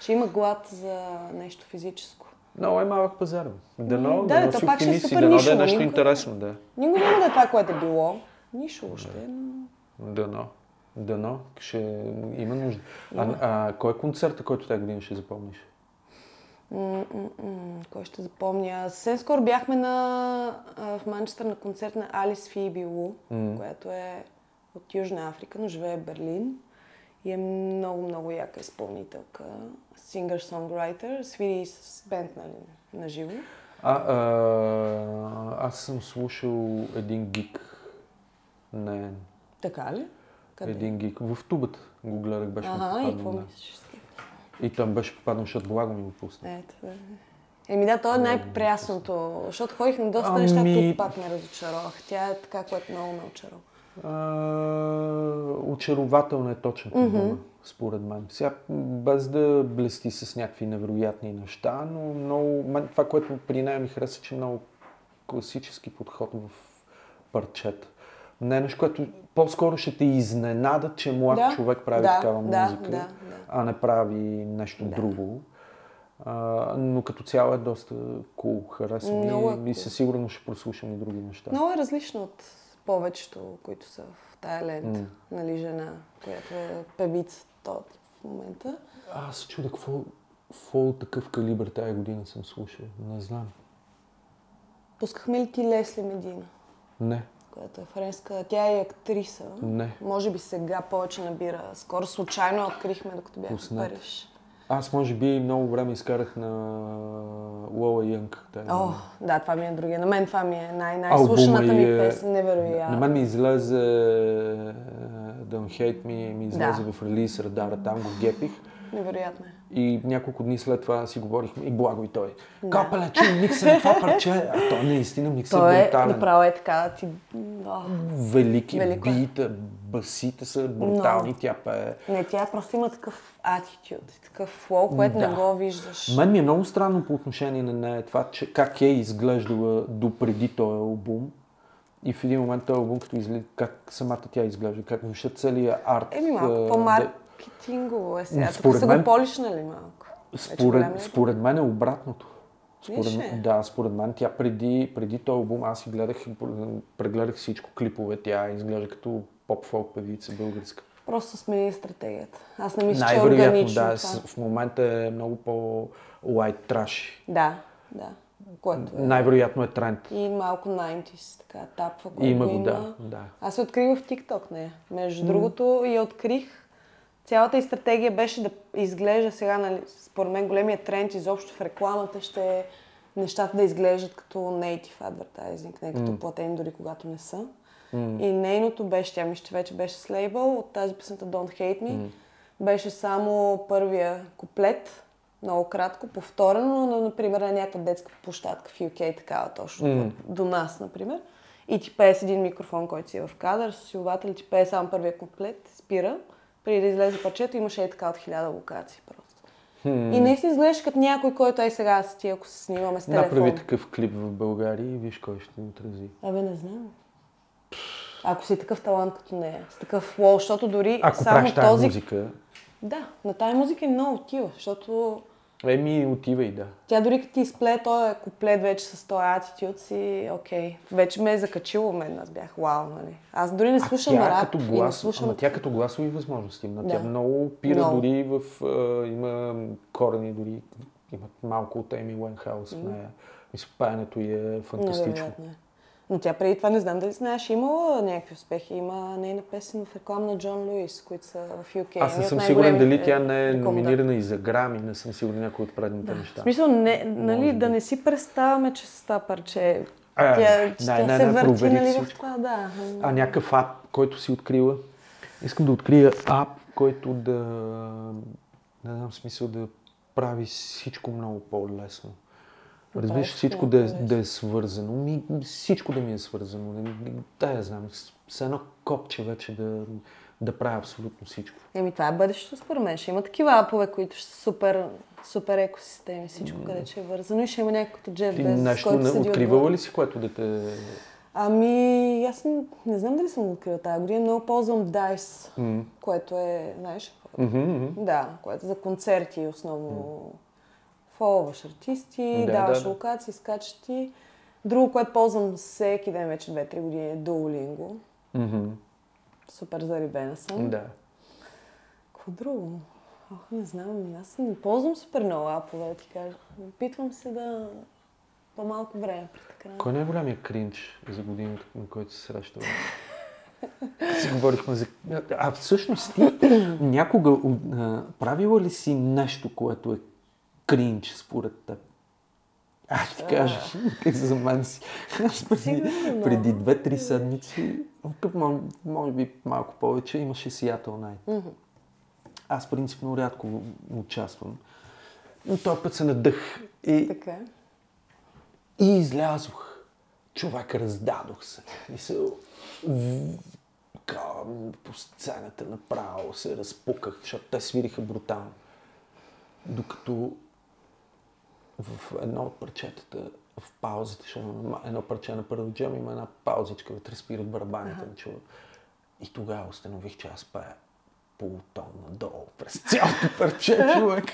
Ще има глад за нещо физическо. Много е малък пазар. Дано, да, то си пак ще е супер дано да е нишово, нещо интересно, да. Никога няма да е това, което е било. Нищо още. но- Дано. Дано. Ще има нужда. А, а, кой е концерта, който тази година ще запомниш? М, м, м, Кой ще запомня? Съвсем скоро бяхме на, в Манчестър на концерт на Алис Фиби Лу, която е от Южна Африка, но живее в Берлин. И е много, много яка изпълнителка. Singer-songwriter. Свири с бенд нали, на живо. А, а, аз съм слушал един гик. Не, Така ли? Къде? един гик. В тубата го гледах, беше ми Ага, и какво да. мислиш? И там беше попаднал, защото благо ми го пусна. Ето. Еми да, то е най-прясното, защото ходих на доста неща, Ами- които пак ме разочаровах. Тя е така, което много ме очарова. А, очарователна е точната дума, според мен. Сега, без да блести с някакви невероятни неща, но много, мен, това, което при нея ми хареса, че е много класически подход в парчета. Не е нещо, което по-скоро ще те изненада, че млад Да, човек прави да, такава да, музика, да, да. а не прави нещо друго. А, но като цяло е доста cool, хареса ми Много е и cool. със сигурност ще прослушам и други неща. Много е различно от повечето, които са в тая лента. Нали, жена, която е певица то в момента. Аз чудя какво, какво такъв калибър тази година съм слушал. Не знам. Пускахме ли ти Лесли Медина, Не, която е френска? Тя е и актриса. не. Може би сега повече набира. Скоро случайно открихме, докато бяхме в Пуснете. Париж. Аз може би много време изкарах на Лола Янг. О, година. да, това ми е другия. На мен това ми е най- най-слушаната ми е- песен. На Невероятно. мен ми излезе е, Don't Hate Me, ми излезе Да. в релиз радара, там го гепих. Невероятно е. И няколко дни след това си говорихме и благо и той. Капеле, чуй микса това парче. А то наистина микса Той е е брутален. направо е така. Ти... О, Велики Велико е. бита, басите са брутални, тя пее. Не, тя просто има такъв attitude, такъв флоу, което Да. не го виждаш. Мен ми е много странно по отношение на нея това, че как е изглеждала допреди този албум. И в един момент този албум, като изли... как самата тя изглежда, как въобще целият арт. Еми малко а, по-маркетингово е сега. Тук Според са мен- го полишнали малко. да- Вече голям според, е. според мен е обратното. Според, е. да, според мен тя преди, преди този албум, аз си гледах, прегледах всичко клипове, тя изглежда като поп-фолк певица българска. Просто смени стратегията. Аз не мисля, че е органично да, това. в момента е много по-лайт траш. Да, да. Което е. Най-вероятно е тренд. И малко 90s, така, тапва, което Има го има. да, да. Аз я открих в TikTok нея. Между другото, я открих цялата и стратегия беше да изглежда сега, нали, според мен големият тренд изобщо в рекламата ще е нещата да изглеждат като native advertising, не като mm. платени дори когато не са. Mm. И нейното беше, тя мисля, че вече беше с лейбъл от тази песента Don't Hate Me. Mm. Беше само първия куплет, много кратко, повторено, но, например, на някаква детска площадка в UK, такава точно, mm. до нас, например. И ти пее с един микрофон, който си е в кадър, с усилвател, ти пее само първия куплет, спира, преди да излезе парчето, имаше и така от хиляда локации просто. Hmm. И наистина изглеждаш като някой, който е сега с ти, ако се снимаме с телефон. Направи такъв клип в България и виж кой ще ни отрази. Абе, не знам. Ако си такъв талант като нея, с такъв лоу, защото дори Ако само този... музика, Да, на тази музика е много отива, защото еми отива и да. тя дори като ти изпле този куплет вече с този атитюд си, окей. Вече ме е закачило мен, аз бях вау, нали. Аз дори не слушам тя рап като и не глас, слушам... ама тя като гласови възможности. Тя Да. много пира Много. дори в... а, има корени дори, имат малко от Еми Уенхаус в нея. Мисля, паенето й е фантастично. Невероятно е. Но тя преди това не знам дали знаеш, имала някакви успехи. Има нейна песен в реклама на Джон Луис, които са в UK. Аз не съм сигурен дали тя не е номинирана и за грами, не съм сигурен някои от предните неща. В смисъл, не, нали, Може да би. не си представяме, че с това парче А, тя, не, тя не, се не, върти нали, в това, да. А някакъв ап, който си открила. Искам да открия ап, който да, не знам смисъл, да прави всичко много по-лесно. Разбираш, прави всичко да е, да е свързано. Ми, всичко да ми е свързано. Да, ми- да я знам, с- едно копче вече да, да правя абсолютно всичко. Еми, това е бъдещето според мен. Ще има такива апове, които ще са супер, супер екосистеми, всичко, къде ще е вързано и ще има някой като Джеф Ти Безос, нещо който не, откривала ли си, което да те... Ами, аз не, не знам дали съм го открила тази година. Много ползвам DICE, М. което е, знаеш, Мгм, мгм. да, което е за концерти основно. Фолваш артисти, Да, даваш да, да. локации, скачаш ти. Друго, което ползвам всеки ден вече 2-3 години е Duolingo. Мгм. Супер зарибена съм. Да. Какво друго? Ох, не знам. Аз не ползвам супер много апове, да ти кажа. Опитвам се да по-малко време пред екрана. Кой е най-голямия кринч за годините, на който се срещава? си говорихме за... А всъщност ти някога а, правила ли си нещо, което е кринч според теб? Аз ще кажа, как за мен си. Аз преди, две-три седмици, може, може би малко повече, имаше Seattle Night. Аз принципно рядко участвам. Но този път се надъх и Така. е. и излязох. Човек, раздадох се. В- така, по сцената направо се разпуках, защото те свириха брутално. Докато в едно от парчетата, в паузата, защото има едно парче на първо джем, има една паузичка, вътре спират барабаните на човек. И тогава установих, че аз пея полутон надолу през цялото парче, човек.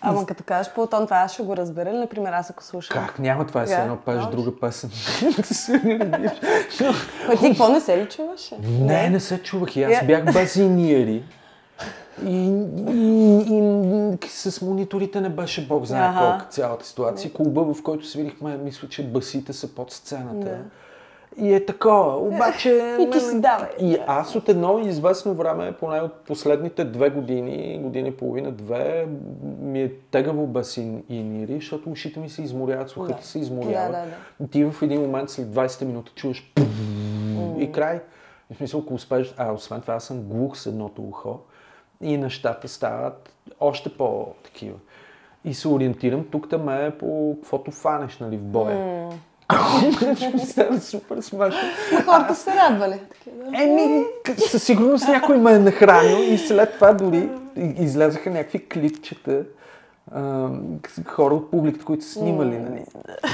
Ама като кажеш по тон, това аз ще го разбера ли, например, аз ако слушам. как? Няма това е все едно пееш друга песен. Ма ти какво не се ли чуваше? не, не се чувах. И аз бях базиниери. И, и, и, с мониторите не беше бог знае Аха. колко цялата ситуация. Клуба, в който свирихме, мисля, че басите са под сцената. Да. И е такова. Обаче... И ти си давай. И аз от едно известно време, поне от последните две години, година и половина, две, ми е тегаво басиниери, защото ушите ми се изморяват, слухът Да. се изморява. Да, да, да. Ти в един момент след 20 минути чуваш и край. В смисъл, ако успееш, а освен това аз съм глух с едното ухо и нещата стават още по-такива. И се ориентирам тук там е по каквото фанеш, нали, в боя. Ми става супер смешно. Хората се радвали. Еми, със сигурност някой ме е нахранил и след това дори излязаха някакви клипчета. хора от публиката, които са снимали, нали.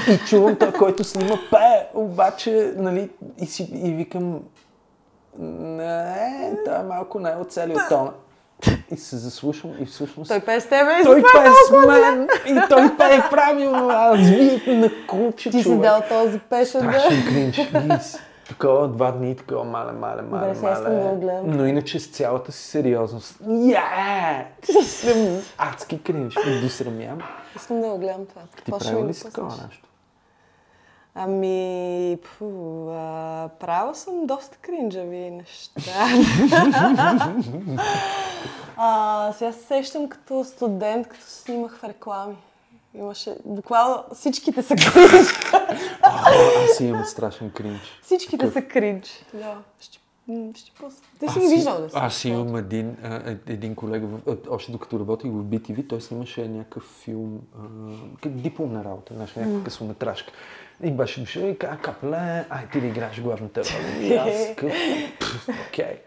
И чувам той, който снима, пее, обаче, нали, и, си, и викам, не, той е малко не е оцелил тона. И се заслушвам и всъщност... Той пее с тебе и той пее с мен и той пее правилно, аз вие на куче, Ти си човек. дал този пешен, да. Страшен кринч. И Такова два дни, такова мале, мале, мале, Добре, сега искам да мале. го гледам. Но иначе с цялата си сериозност. Yeah! Адски кринч. Досрамям. Искам да го гледам това. Ти правил ми ли си такова нещо? Ами, пфу, а, правила съм доста кринджави неща. а, сега се сещам като студент, като снимах в реклами. Имаше, буквално всичките са кринж. А, аз имам страшен кринч. Всичките са кринж. Да. Ще, ще пусна. Ти си ги виждал да си. Аз имам един, а, е- един колега, в- още докато работих в BTV, той снимаше някакъв филм, а, дипломна работа, знаеш, някаква късометражка. И беше дошъл и каза, капле, ай ти да играеш главната роля. И аз, къв, окей.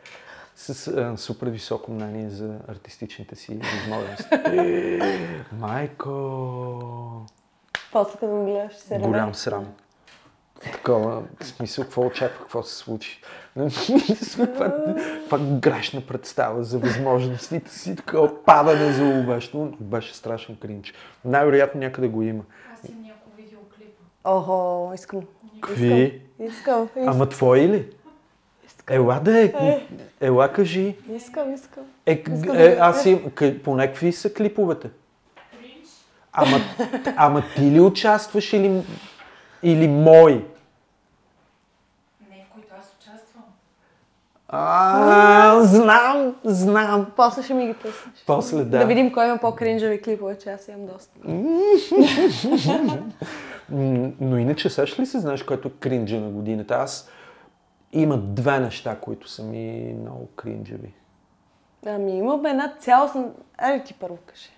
С а, супер високо мнение за артистичните си възможности. Е, Майко! После като го гледаш, се Голям срам. Такова, в смисъл, какво очаква, какво се случи. Каква каква грешна представа за възможностите си, такова падане за уловещо. Беше страшен кринч. Най-вероятно някъде го има. Аз имам няколко видеоклипа. Охо, искам. Какви? Искам, искам, Ама твои ли? Ела да е. Е. Ела кажи. искам, искам. Е, Искам е, аз им, къ- по някакви са клиповете. Ама, ама ти ли участваш или, или мой? Не, в които аз участвам. А, знам, знам. После ще ми ги пуснеш. После да. Да видим кой има по-кринжави клипове, че аз имам доста. Но иначе сещаш ли се, знаеш, което е кринджа на годината? Аз има две неща, които са ми много кринджеви. Ами имам една цялостна... Аре ти първо кажи.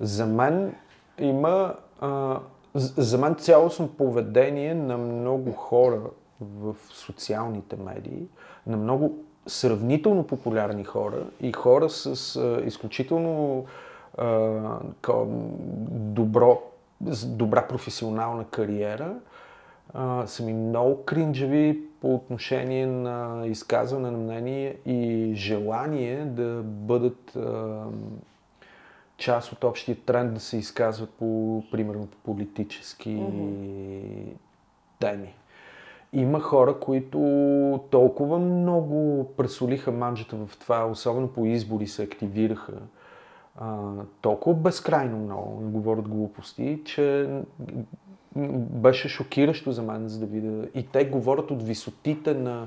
За мен има... А, за мен цялостно поведение на много хора в социалните медии, на много сравнително популярни хора и хора с а, изключително а, добро, добра професионална кариера, а, са ми много кринджеви по отношение на изказване на мнение и желание да бъдат а, част от общия тренд да се изказват по, примерно, по политически теми. Има хора, които толкова много пресолиха манджата в това, особено по избори се активираха, а, толкова безкрайно много говорят глупости, че беше шокиращо за мен, за да видя. И те говорят от висотите на,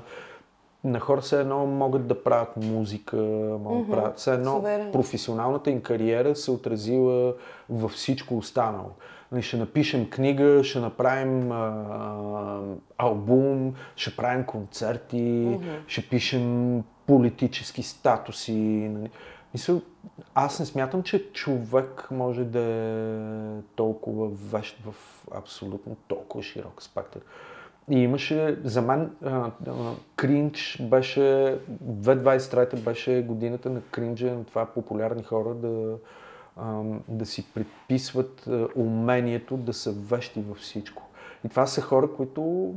на хора, все едно могат да правят музика, могат да правят, все едно Суверен. професионалната им кариера се отразила във всичко останало. Нали, Ще напишем книга, ще направим а, албум, ще правим концерти, ще пишем политически статуси. Нали. Мисля, аз не смятам, че човек може да е толкова вещ в абсолютно толкова широк спектър. И имаше, за мен, а, а, кринч беше, 2023 беше годината на кринджа, на това популярни хора да, да си предписват умението да са вещи във всичко. И това са хора, които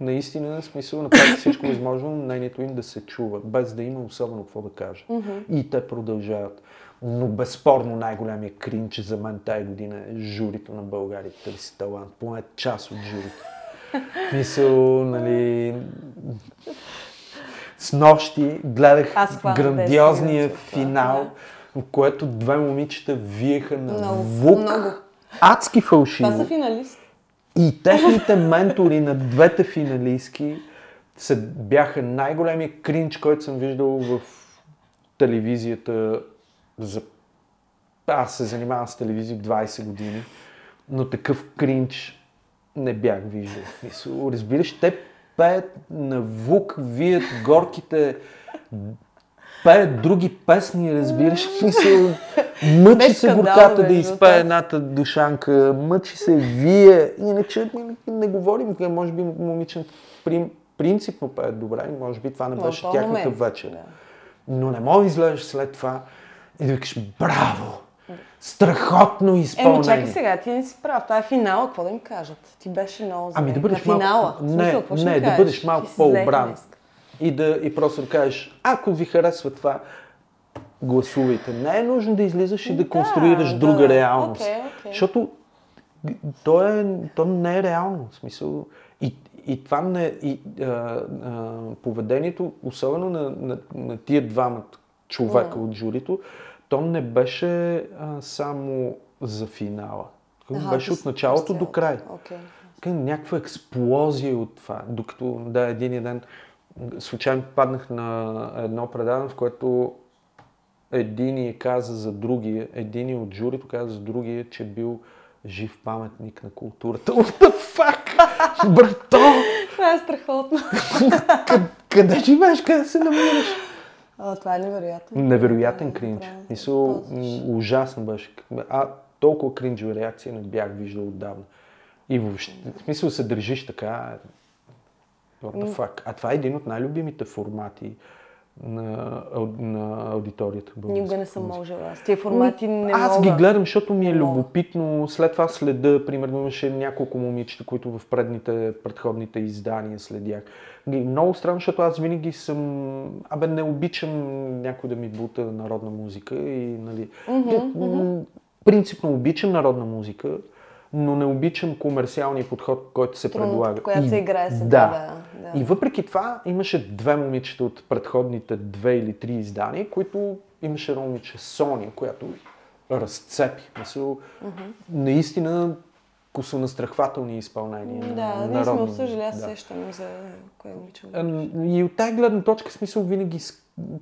наистина, смисъл, направят всичко възможно мнението им да се чува, без да има особено какво да кажат. И те продължават. Но безспорно най-голямия кринч за мен тая година е журито на България търси талант. Поне част от журито. Мисъл, нали... С нощи гледах грандиозния това, финал, в което две момичета виеха на Много, вук. много. Адски фалшиво. Това са финалисти. И техните ментори на двете финалистки са, бяха най-големия кринч, който съм виждал в телевизията. За... Аз се занимавам с телевизия 20 години, но такъв кринч не бях виждал. Разбираш, те пеят на звук, вият горките, пеят други песни, разбираш. Мисъл, мъчи Без се горката да изпее едната душанка, мъчи се, вие. Иначе не, не говорим, може би момиче прин, принципно пеят добре, може би това не беше тяхната вечер. Но не мога да излезеш след това и да викаш, браво! Страхотно изпълнение! Еми, чакай сега, ти не си прав. Това е финала, какво да им кажат? Ти беше много зле. Ами да бъдеш На финала. В смисъл, Не, не, да бъдеш малко по-обран. И, да, и просто да кажеш, ако ви харесва това, гласувайте. Не е нужно да излизаш и да, Да, конструираш да, друга реалност. Окей, окей. Защото то, е, то не е реално. В смисъл, и, и това не, и, а, а, поведението, особено на, на, на тия двамата човека от журито, то не беше а, само за финала. Аха, беше от началото до край. Така някаква експлозия от това. Докато, да, един ден случайно паднах на едно предаване, в което един каза за другия, един от журито каза за другия, че бил жив паметник на културата. What the fuck? Брато! Това е страхотно. Къде, къде живееш? Къде се намираш? О, това е невероятно. Невероятен кринж. Правилно. Мисъл, ужасно беше. А толкова кринджова реакция не бях виждал отдавна. И въобще, в смисъл се държиш така. What the fuck? А това е един от най-любимите формати на, на аудиторията. Никога не съм можела. С тия формати не Аз мога. ги гледам, защото ми е любопитно. След това следа, примерно имаше няколко момичета, които в предните, предходните издания следях. Много странно, защото аз винаги съм... Абе, не обичам някой да ми бута народна музика и, нали... м, Принципно обичам народна музика, но не обичам комерциалния подход, който се Трудно, предлага. която И- се играе сега, Да. да, да. И въпреки това имаше две момичета от предходните две или три издания, които имаше едно момиче Соня, която разцепи. Мисъл, наистина косонастрахвателни изпълнения. на Да, ние сме обсъждали, аз музика. сещам за кое момиче. Ам, И от тази гледна точка, смисъл, винаги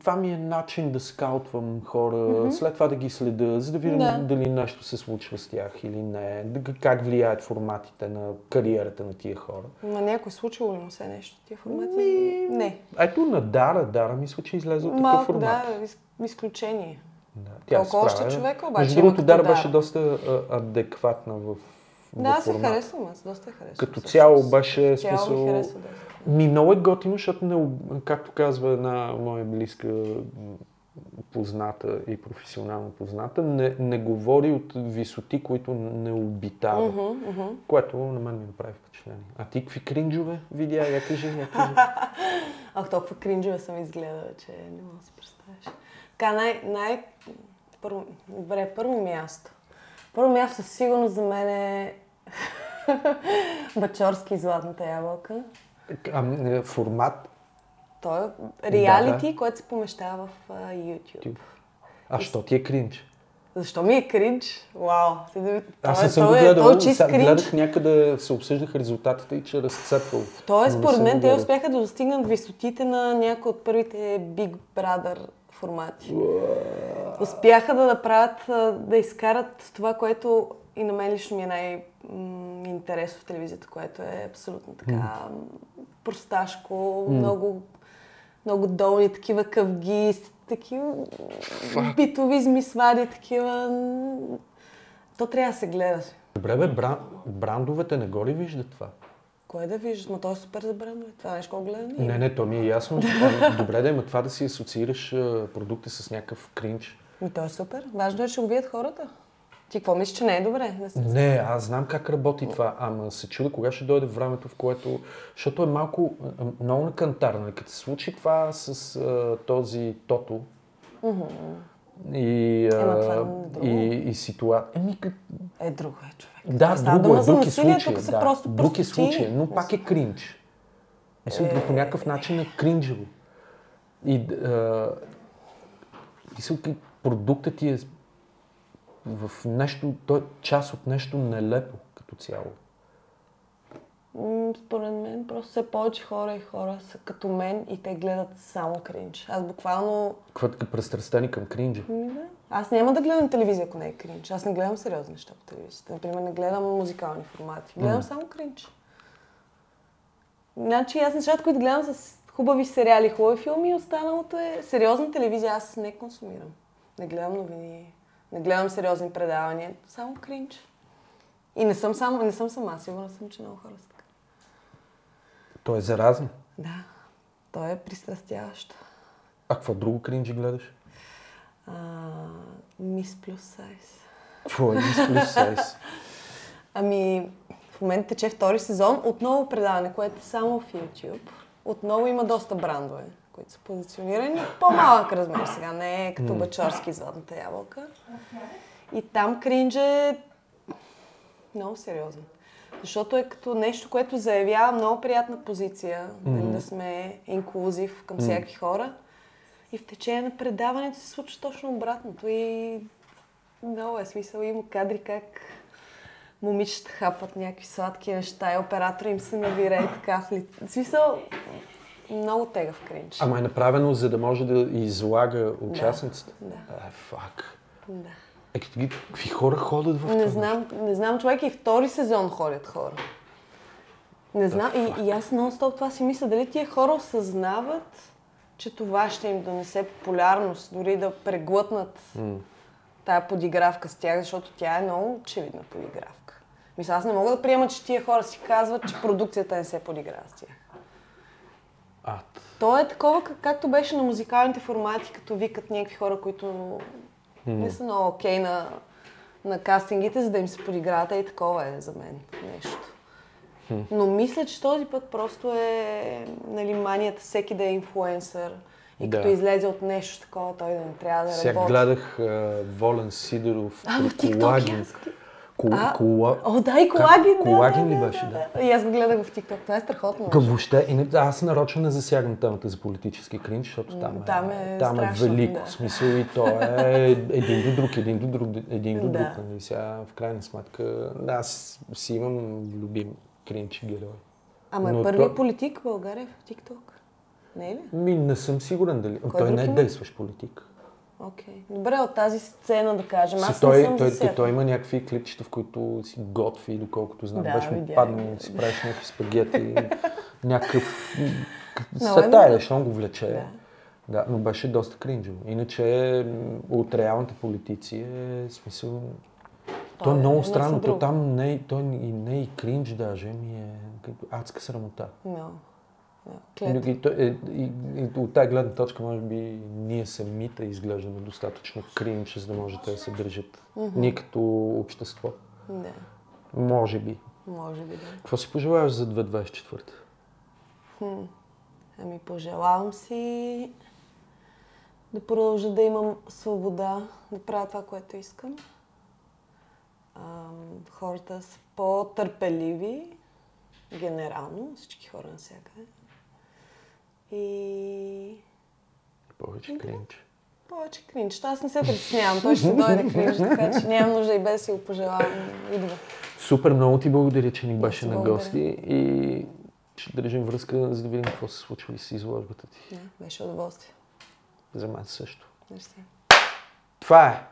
това ми е начин да скаутвам хора, след това да ги следя, за да видим Да. дали нещо се случва с тях или не, да- как влияят форматите на кариерата на тия хора. На някой случило ли му се нещо? Тия формати? Ми, Не. Ето на Дара, Дара мисля, че излезе от такъв формат. да, из- изключение. Да, Колко се още справя. човека обаче Между другото, Дара беше доста адекватна в Да, аз се харесвам, аз доста я харесвам. Като цяло беше цяло смисъл... ми харесва доста. Ми много е готино, защото, не, както казва една моя близка позната и професионално позната, не, не говори от висоти, които не обитава. Мгм, мгм. Което на мен ми направи впечатление. А ти какви кринджове видя? Я кажи, я кажи. Ах, толкова кринджове съм изгледала, че не мога да си представиш. Така, най... най... Първо... Добре, първо място. Първо място със сигурност за мен е Бачорски и Златната ябълка. А, м, формат, Той е реалити, Да, който се помещава в YouTube. Тюб. а що ти е кринж? Защо ми е кринж? Вау! Аз Той е- съм го той е- гледал, той е Са- кринж. гледах някъде се обсъждаха резултатите и че е разцепвал. Той е не според мен, го те успяха да достигнат висотите на някои от първите Big Brother формати. Успяха да направят, да изкарат това, което и на мен лично ми е най-интересно в телевизията, което е абсолютно така м, просташко, много, много долни такива къвги, такива битови измисвади, такива... м, То трябва да се гледа. Добре, бе, бран, брандовете не го ли виждат това? Кое да виждаш? Ма то е супер забрано. Това нещо го гледа Не, не, то ми е ясно. Добре да има това да си асоциираш а, продукта с някакъв кринч. Ми то е супер. Важно е, че го видят хората. Ти какво мислиш, че не е добре? Не се... Не, аз знам как работи това, ама се чудя кога ще дойде времето, в което... Защото е малко, много на кантар, нали? Като се случи това с а, този Тото и, а, Ема това е и, и ситуация... Еми, как- Е, друго е, човек. Да, става друго е, друг е случай. Да, просто друг е случай, но пак е кринч. Мисля, по някакъв начин е кринджево. И а, мисля, продуктът ти е в нещо, той е част от нещо нелепо като цяло. Според мен просто все повече хора и хора са като мен и те гледат само кринж. Аз буквално... Какво така престрастени към кринджа? Ми да. Аз няма да гледам телевизия, ако не е кринж. Аз не гледам сериозни неща по телевизията. Например, не гледам музикални формати. Гледам само кринж. Значи аз нещата, които гледам с хубави сериали, хубави филми, останалото е сериозна телевизия. Аз не консумирам. Не гледам новини, не гледам сериозни предавания, само кринж. И не съм, само, не съм сама, сигурна съм, че много хора са така. Той е заразно. Да, то е пристрастяващо. А какво друго кринджи гледаш? Мис плюс сайз. Какво е Miss Plus Size? Ами, в момента тече втори сезон. Отново предаване, което е само в YouTube. Отново има доста брандове, които са позиционирани. По-малък размер сега, не е като Бачорски и Златната ябълка. И там кринж е много сериозен. Защото е като нещо, което заявява много приятна позиция, нали, да сме инклюзив към всякакви хора. И в течение на предаването се случва точно обратното. И много е смисъл. Има кадри как момичета хапат някакви сладки неща и оператора им се навира и така в лице. В смисъл, много тегав кринч. Ама е направено, за да може да излага участниците. Да. Е, фак. Да. Е, какви, хора ходят в Не това? знам, не знам, човек и втори сезон ходят хора. Не знам, и, и аз нон-стоп това си мисля, дали тия хора осъзнават, че това ще им донесе популярност, дори да преглътнат М. тая подигравка с тях, защото тя е много очевидна подигравка. Мисля, аз не мога да приема, че тия хора си казват, че продукцията не се подиграва с тях. Ад. То е такова, как- както беше на музикалните формати, като викат някакви хора, които не са много окей на, на кастингите, за да им се подиграват. Ей, такова е за мен нещо. Но мисля, че този път просто е нали, манията всеки да е инфлуенсър. И Да. като излезе от нещо такова, той да не трябва да Сега работи. гледах а, Волен Сидоров А, в при TikTok колаген. аз ги- Ко, А, кола... О, да, и колаген, да, колаген да, ли да, беше, да. И аз го гледах в TikTok. Това е страхотно. Към въобще, и не, аз нарочно не засягам темата за политически кринч, защото там е, Там е там е страшно, велико. да. Смисъл и то е един до друг, един до друг, един до Да. друг. Нали? Сега, в крайна сметка, да, аз си имам любим кринч герой. Ама е първи то- политик в България в TikTok. Не е ли? Ми, не съм сигурен дали. Кой той не е има? действащ политик. Окей. Добре, от тази сцена да кажем. Аз Си, не той, съм той, той, той, има някакви клипчета, в които си готви, доколкото знам. Да, беше му паднал, си правиш някакви спагети, някакъв... Е Светая, добре. защото го влече. Да. Да, но беше доста кринджово. Иначе от реалните политици е смисъл... То Той е е много странно. То там не, е- той и не е и кринж даже, ми е адска срамота. No. Клет. И, то- е- и, и, от тази гледна точка, може би, ние самите изглеждаме достатъчно кринж, за да може те да се държат. Ние като общество. Да, Може би. може би да. Какво си пожелаваш за 2024? Ами пожелавам си да продължа да имам свобода да правя това, което искам. Ам, хората са по-търпеливи, генерално, всички хора навсякъде. И Повече кринж. повече кринч. Аз не се притеснявам, той ще дойде кринч, така че нямам нужда и без си го пожелавам. Идва. Супер, много ти благодаря, че ни беше на гости и ще държим връзка, за да видим какво се случва и с изложбата ти. Да, беше удоволствие. За мен също. Мерси. Това е!